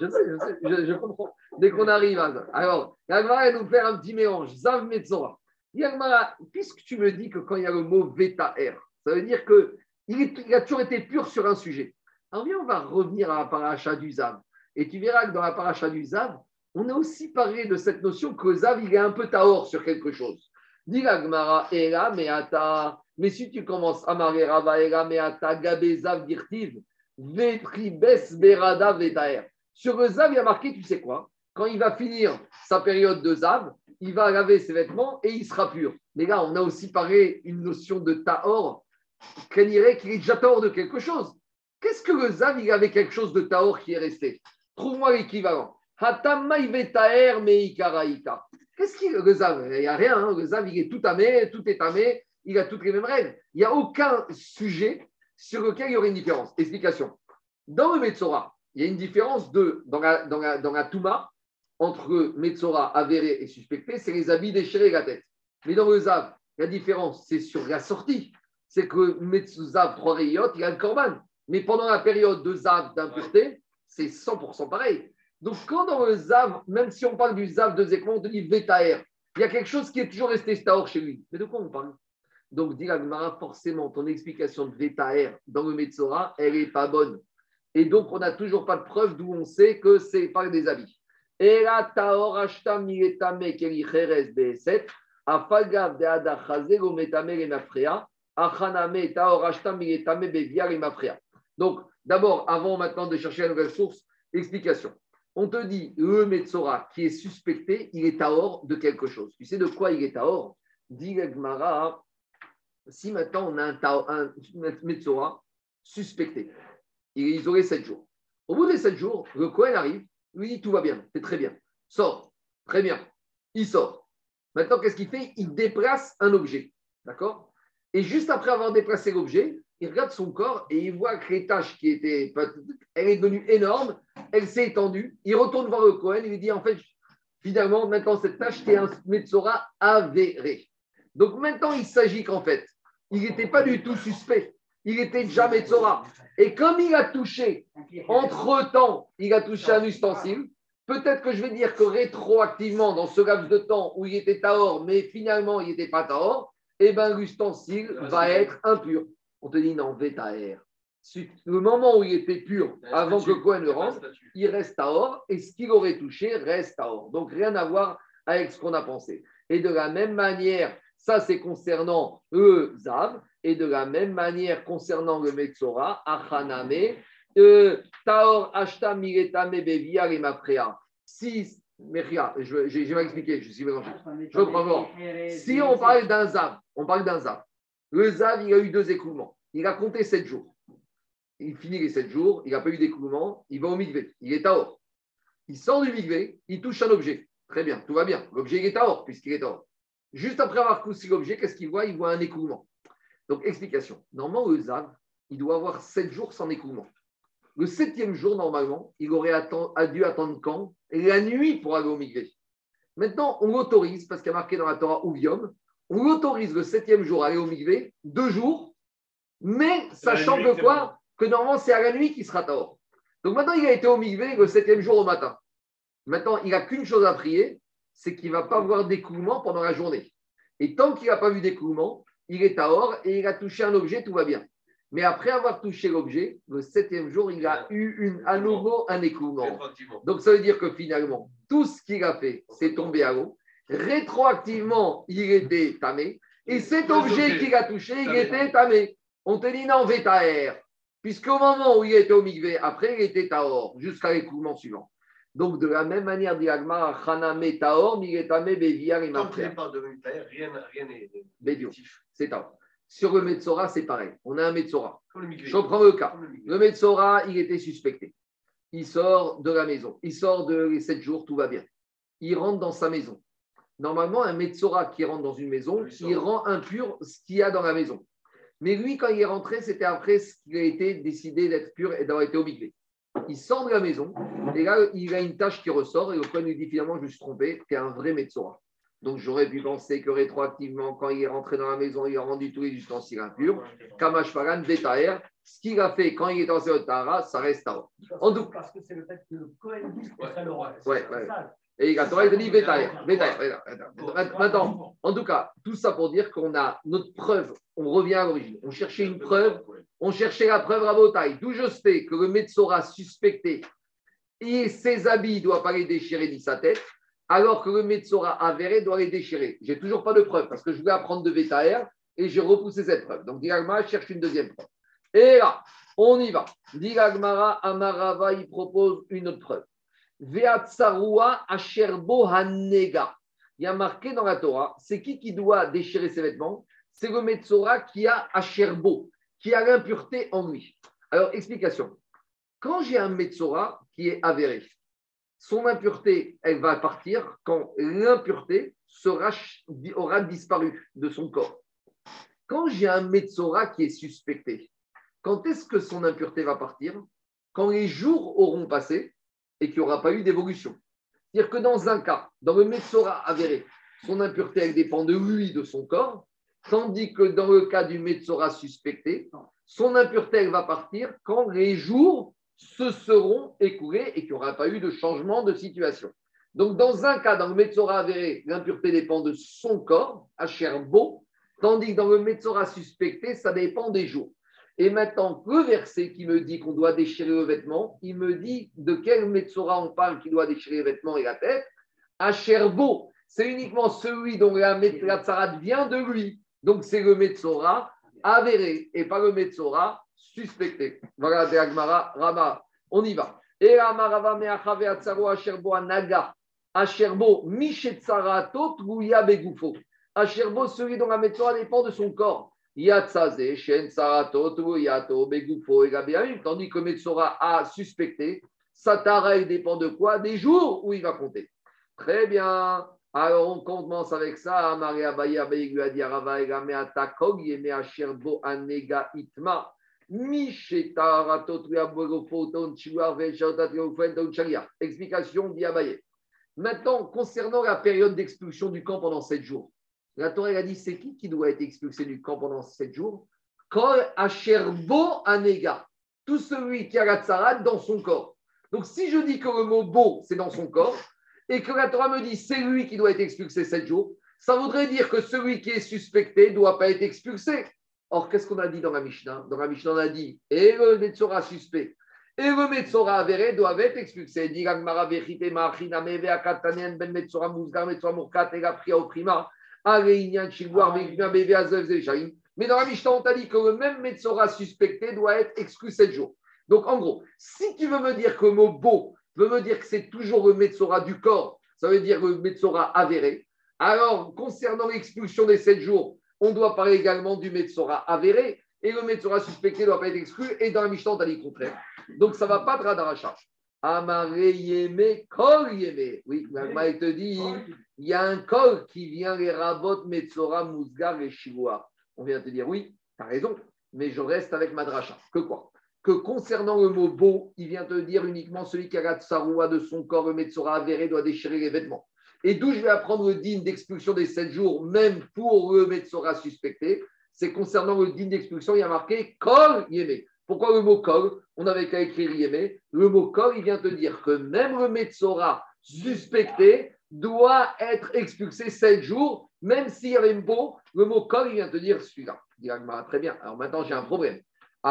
Je sais, je sais, je, comprends. Dès qu'on arrive à. Alors, Yagmara, elle nous faire un petit mélange. Zav Metsora. Yagmara, puisque tu me dis que quand il y a le mot Veta-R, ça veut dire qu'il a toujours été pur sur un sujet? Alors, bien, on va revenir à la paracha du Zav. Et tu verras que dans la paracha du Zav, on a aussi parlé de cette notion que Zav, il est un peu taor sur quelque chose. Dis Gmara, Ela, Meata. Mais si tu commences à Rava, Ela, Meata, Gabe, Zav, Dirtiv, Vetribes, Berada, Vetaer. Sur le Zav, il y a marqué, tu sais quoi Quand il va finir sa période de Zav, il va laver ses vêtements et il sera pur. Mais là, on a aussi parlé une notion de Taor, qu'il est déjà Taor de quelque chose. Qu'est-ce que le Zav, il avait quelque chose de Taor qui est resté? Trouve-moi l'équivalent. Qu'est-ce qu'il le Zav Il n'y a rien. Hein. Le Zav, il est tout amé, tout est amé, il a toutes les mêmes règles. Il n'y a aucun sujet sur lequel il y aurait une différence. Explication. Dans le Metzora, il y a une différence de, dans la, dans la, dans la Touma entre Metzora avéré et suspecté, c'est les habits déchirés et la tête. Mais dans le Zav, la différence, c'est sur la sortie. C'est que trois rayottes, il a le corban. Mais pendant la période de Zav d'impureté, c'est 100% pareil. Donc, quand dans le Zav, même si on parle du Zav de Zekman, on te dit Vetaer, il y a quelque chose qui est toujours resté Staor chez lui. Mais de quoi on parle? Donc, dit forcément, ton explication de Vetaer dans le Metzora, elle n'est pas bonne. Et donc, on n'a toujours pas de preuve d'où on sait que c'est par des habits. Et là, Taor Ashta Miletame Keli Cheres Beset, Afagav de Ada Chaze Gometame Lenafrea, Donc, d'abord, avant maintenant de chercher la nouvelle source, explication. On te dit, le Metzora qui est suspecté, il est Taor de quelque chose. Tu sais de quoi il est Taor Dit si maintenant on a un, Metzora suspecté, il est isolé 7 jours. Au bout des 7 jours, le Kohen arrive, lui dit tout va bien, c'est très bien. Sort, très bien. Il sort. Maintenant, qu'est-ce qu'il fait? Il déplace un objet. D'accord? Et juste après avoir déplacé l'objet, il regarde son corps et il voit que les tâches qui étaient. Elle est devenue énorme, elle s'est étendue. Il retourne voir le Cohen, il lui dit en fait, finalement, maintenant, cette tâche qui est un Metzora avéré. Donc maintenant, il s'agit qu'en fait, il n'était pas du tout suspect. Il était déjà Metzora. Et comme il a touché, entre-temps, il a touché un ustensile, peut-être que je vais dire que rétroactivement, dans ce laps de temps où il était Taor, mais finalement il n'était pas Taor, eh bien l'ustensile va être impur. On te dit non, Vétaer. Le moment où il était pur, avant que Cohen le rentre, il reste Taor, et ce qu'il aurait touché reste Taor. Donc rien à voir avec ce qu'on a pensé. Et de la même manière, ça c'est concernant le Zav, et de la même manière concernant le Metzora, Achaname, euh, Taor Ashta Miretame Bevia Rimaprea. Si je, vais m'expliquer, je suis mélangé. Je reprends Si on parle d'un Zav, on parle d'un Zav. Le Zav, il a eu deux écoulements. Il a compté sept jours. Il finit les sept jours, il n'a pas eu d'écoulement, il va au Migvé. Il est à or. Il sort du Migvé, il touche un objet. Très bien, tout va bien. L'objet est à or, puisqu'il est à or. Juste après avoir cousu l'objet, qu'est-ce qu'il voit? Il voit un écoulement. Donc, explication. Normalement, le Zav, il doit avoir sept jours sans écoulement. Le septième jour, normalement, il aurait dû attendre quand? La nuit pour aller au Migvé. Maintenant, on l'autorise, parce qu'il y a marqué dans la Torah Ouvium, on l'autorise le septième jour à aller au Migvé, deux jours, mais sachant que quoi Que normalement, c'est à la nuit qu'il sera tort. Donc maintenant, il a été au Migvé le septième jour au matin. Maintenant, il n'a qu'une chose à prier, c'est qu'il ne va pas voir d'écoulement pendant la journée. Et tant qu'il n'a pas vu d'écoulement, il est à or et il a touché un objet, tout va bien. Mais après avoir touché l'objet, le septième jour, il a eu une, à nouveau un écoulement. Donc ça veut dire que finalement, tout ce qu'il a fait, c'est tombé à l'eau. Rétroactivement, il était tamé. Et cet objet qu'il a touché, il était tamé. On te dit non, Vétaer. Puisqu'au moment où il était au Migvé, après, il était Taor, jusqu'à l'écoulement suivant. Donc, de la même manière, dit Agmar, Haname Taor, Migetame Beviar et Tant qu'il n'est pas devenu Taer, rien n'est. C'est Taor. Sur le Metzora, c'est pareil. On a un Metzora. Je reprends le cas. Le Metzora, il était suspecté. Il sort de la maison. Il sort de les sept jours, tout va bien. Il rentre dans sa maison. Normalement, un Metzora qui rentre dans une maison, il rend impur ce qu'il y a dans la maison. Mais lui, quand il est rentré, c'était après ce qu'il a été décidé d'être pur et d'avoir été obligé. Il sort de la maison et là, il a une tâche qui ressort et le point lui dit finalement, je me suis trompé, tu es un vrai Metzora. Donc j'aurais pu penser que rétroactivement, quand il est rentré dans la maison, il a rendu tous les ustensiles impurs. Kamash Fagan, Betaer, ce qu'il a fait quand il est dans ce Tara, ça reste à En tout Parce que c'est le fait que le Cohen dit que ça l'aura. Ouais, ouais. Et il te dit Betaer. Maintenant, en tout cas, tout ça pour dire qu'on a notre preuve. On revient à l'origine. On cherchait une preuve. On cherchait la preuve à Botaï. D'où je sais que le Metzora suspecté et ses habits ne doivent pas les déchirer ni sa tête alors que le Metzora avéré doit les déchirer. J'ai toujours pas de preuve parce que je voulais apprendre de Vétaer et j'ai repoussé cette preuve. Donc, Diragmara cherche une deuxième preuve. Et là, on y va. Diragmara Amarava, il propose une autre preuve. Veatsarua Asherbo Hanega. Il y a marqué dans la Torah, c'est qui qui doit déchirer ses vêtements? C'est le Metzora qui a Asherbo, qui a l'impureté en lui. Alors, explication. Quand j'ai un Metzora qui est avéré, son impureté, elle va partir quand l'impureté aura disparu de son corps. Quand j'ai un Metzora qui est suspecté, quand est-ce que son impureté va partir? Quand les jours auront passé et qu'il n'y aura pas eu d'évolution. C'est-à-dire que dans un cas, dans le Metzora avéré, son impureté, dépend de lui, de son corps, tandis que dans le cas du Metzora suspecté, son impureté, va partir quand les jours se seront écoulés et qu'il n'y aura pas eu de changement de situation. Donc, dans un cas, dans le Metzora avéré, l'impureté dépend de son corps, à beau, tandis que dans le Metzora suspecté, ça dépend des jours. Et maintenant, le verset qui me dit qu'on doit déchirer le vêtement, il me dit de quel Metzora on parle qui doit déchirer le vêtement et la tête. À beau, c'est uniquement celui dont la, la vient de lui. Donc, c'est le Metzora avéré et pas le Metzora suspecté. Voilà, de Agmara, Rama, on y va. Et Amarava Meachave Atsaro Asherbo Anaga, Asherbo Mishetsarato Tgouya Begoufo. Asherbo, celui dont la Metzora dépend de son corps. Yatsaze, Shen Sarato, Tgouyato, Begoufo et Gabiaim, tandis que Metzora a suspecté, Satara, il dépend de quoi? Des jours où il va compter. Très bien. Alors on commence avec ça. Maria Baya Rava Egamea Kog Yeme Asherbo Anega Itma. Explication d'Iabaye. Maintenant, concernant la période d'expulsion du camp pendant sept jours, la Torah a dit c'est qui qui doit être expulsé du camp pendant sept jours? Kol Asherbo Anega. Tout celui qui a la dans son corps. Donc si je dis que le mot beau, c'est dans son corps, et que la Torah me dit c'est lui qui doit être expulsé sept jours, ça voudrait dire que celui qui est suspecté ne doit pas être expulsé. Or, qu'est-ce qu'on a dit dans la Mishnah? Dans la Mishnah, on a dit et le Metzora suspect et le Metzora avéré doivent être expulsés. Ben Mais dans la Mishnah, on t'a dit que le même Metzora suspecté doit être exclu sept jours. Donc, en gros, si tu veux me dire que le mot beau veut me dire que c'est toujours le Metzora du corps, ça veut dire le Metzora avéré. Alors, concernant l'expulsion des sept jours, on doit parler également du Metzora avéré, et le Metzora suspecté ne doit pas être exclu, et dans la Mishnah, on a dit le contraire. Donc, ça ne va pas de Radaracha. Amare yeme, kol yeme. Oui, te dit, il y a un kol qui vient les rabot Metzora, Mousgar et. On vient te dire, oui, tu as raison, mais je reste avec Madracha. Que quoi? Que concernant le mot beau, il vient te dire uniquement celui qui a la tsaroua de son corps, le Metzora avéré, doit déchirer les vêtements. Et d'où je vais apprendre le digne d'expulsion des sept jours, même pour le Metzora suspecté, c'est concernant le digne d'expulsion, il y a marqué Kol Yémé. Pourquoi le mot Kol? On avait qu'à écrire Yémé. Le mot Kol, il vient te dire que même le Metzora suspecté doit être expulsé sept jours, même s'il y avait une beau, le mot Kol, il vient te dire celui-là. Très bien. Alors maintenant, j'ai un problème. J'ai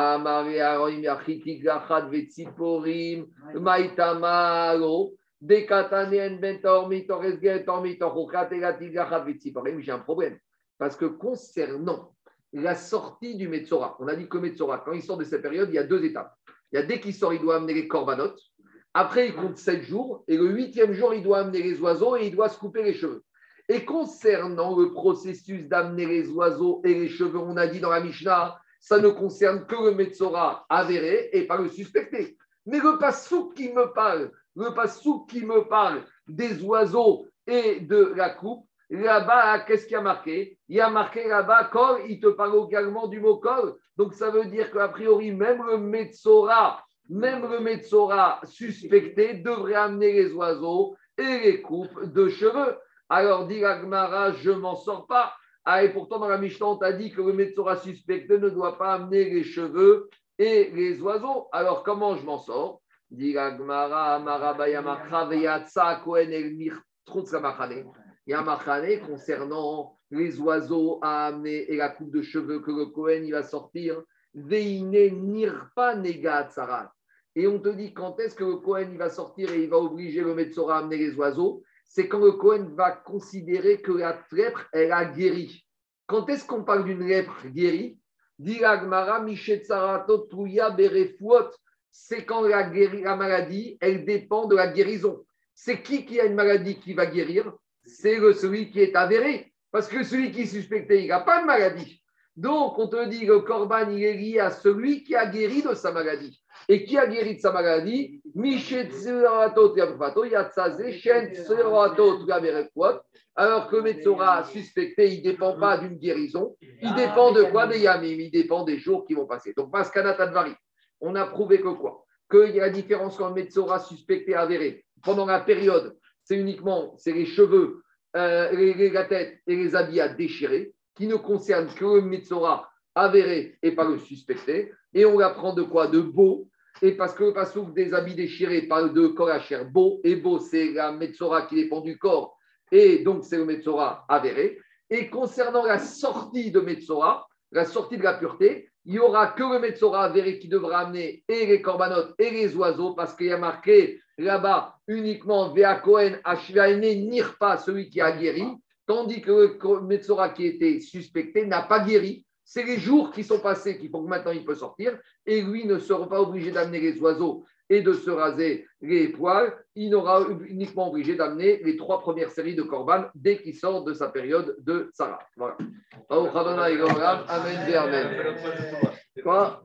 un problème. Parce que concernant la sortie du Metzora, on a dit que Metzora, quand il sort de cette période, il y a deux étapes. Il y a dès qu'il sort, il doit amener les corbanotes. Après, il compte sept jours. Et le huitième jour, il doit amener les oiseaux et il doit se couper les cheveux. Et concernant le processus d'amener les oiseaux et les cheveux, on a dit dans la Mishnah, ça ne concerne que le Metzora avéré et pas le suspecté. Mais le passouk qui me parle le passou qui me parle des oiseaux et de la coupe, là-bas, qu'est-ce qu'il y a marqué? Il y a marqué là-bas, kol, il te parle également du mot kol. Donc ça veut dire qu'a priori, même le Metzora, même le Metzora suspecté devrait amener les oiseaux et les coupes de cheveux. Alors dit Agmara, je m'en sors pas. Ah, et pourtant, dans la Mishnah, on t'a dit que le Metzora suspecté ne doit pas amener les cheveux et les oiseaux. Alors comment je m'en sors? Il y a un concernant les oiseaux à amener et la coupe de cheveux que le Kohen il va sortir. Et on te dit quand est-ce que le Kohen il va sortir et il va obliger le Metzora à amener les oiseaux? C'est quand le Kohen va considérer que la lèpre, elle a guéri. Quand est-ce qu'on parle d'une lèpre guérie? C'est quand la, la, maladie, elle dépend de la guérison. C'est qui qui a une maladie qui va guérir? C'est celui qui est avéré. Parce que celui qui est suspecté, il n'a pas de maladie. Donc, on te dit que corban, il est lié à celui qui a guéri de sa maladie. Et qui a guéri de sa maladie? Alors que Metzora suspecté, il ne dépend pas d'une guérison, il dépend de quoi? Yamim, il dépend des jours qui vont passer. Donc, Pascana Tadvari, on a prouvé que quoi? Qu'il y a la différence entre Metzora suspecté avéré. Pendant la période, c'est uniquement c'est les cheveux, euh, la tête et les habits à déchirer qui ne concernent que le Metzora avéré et pas le suspecté. Et on apprend de quoi De beau. Et parce que le passouk des habits déchirés parle de corps à chair beau. Et beau, c'est la Metzora qui dépend du corps. Et donc, c'est le Metzora avéré. Et concernant la sortie de Metzora, la sortie de la pureté, il n'y aura que le Metzora avéré qui devra amener et les corbanotes et les oiseaux, parce qu'il y a marqué là-bas uniquement Vea Cohen n'ire pas celui qui a guéri, tandis que le Metzora qui était suspecté n'a pas guéri. C'est les jours qui sont passés qui font que maintenant il peut sortir. Et lui ne sera pas obligé d'amener les oiseaux et de se raser les poils. Il n'aura uniquement obligé d'amener les trois premières séries de Corban dès qu'il sort de sa période de Sarah. Voilà. Amen, Amen. Quoi?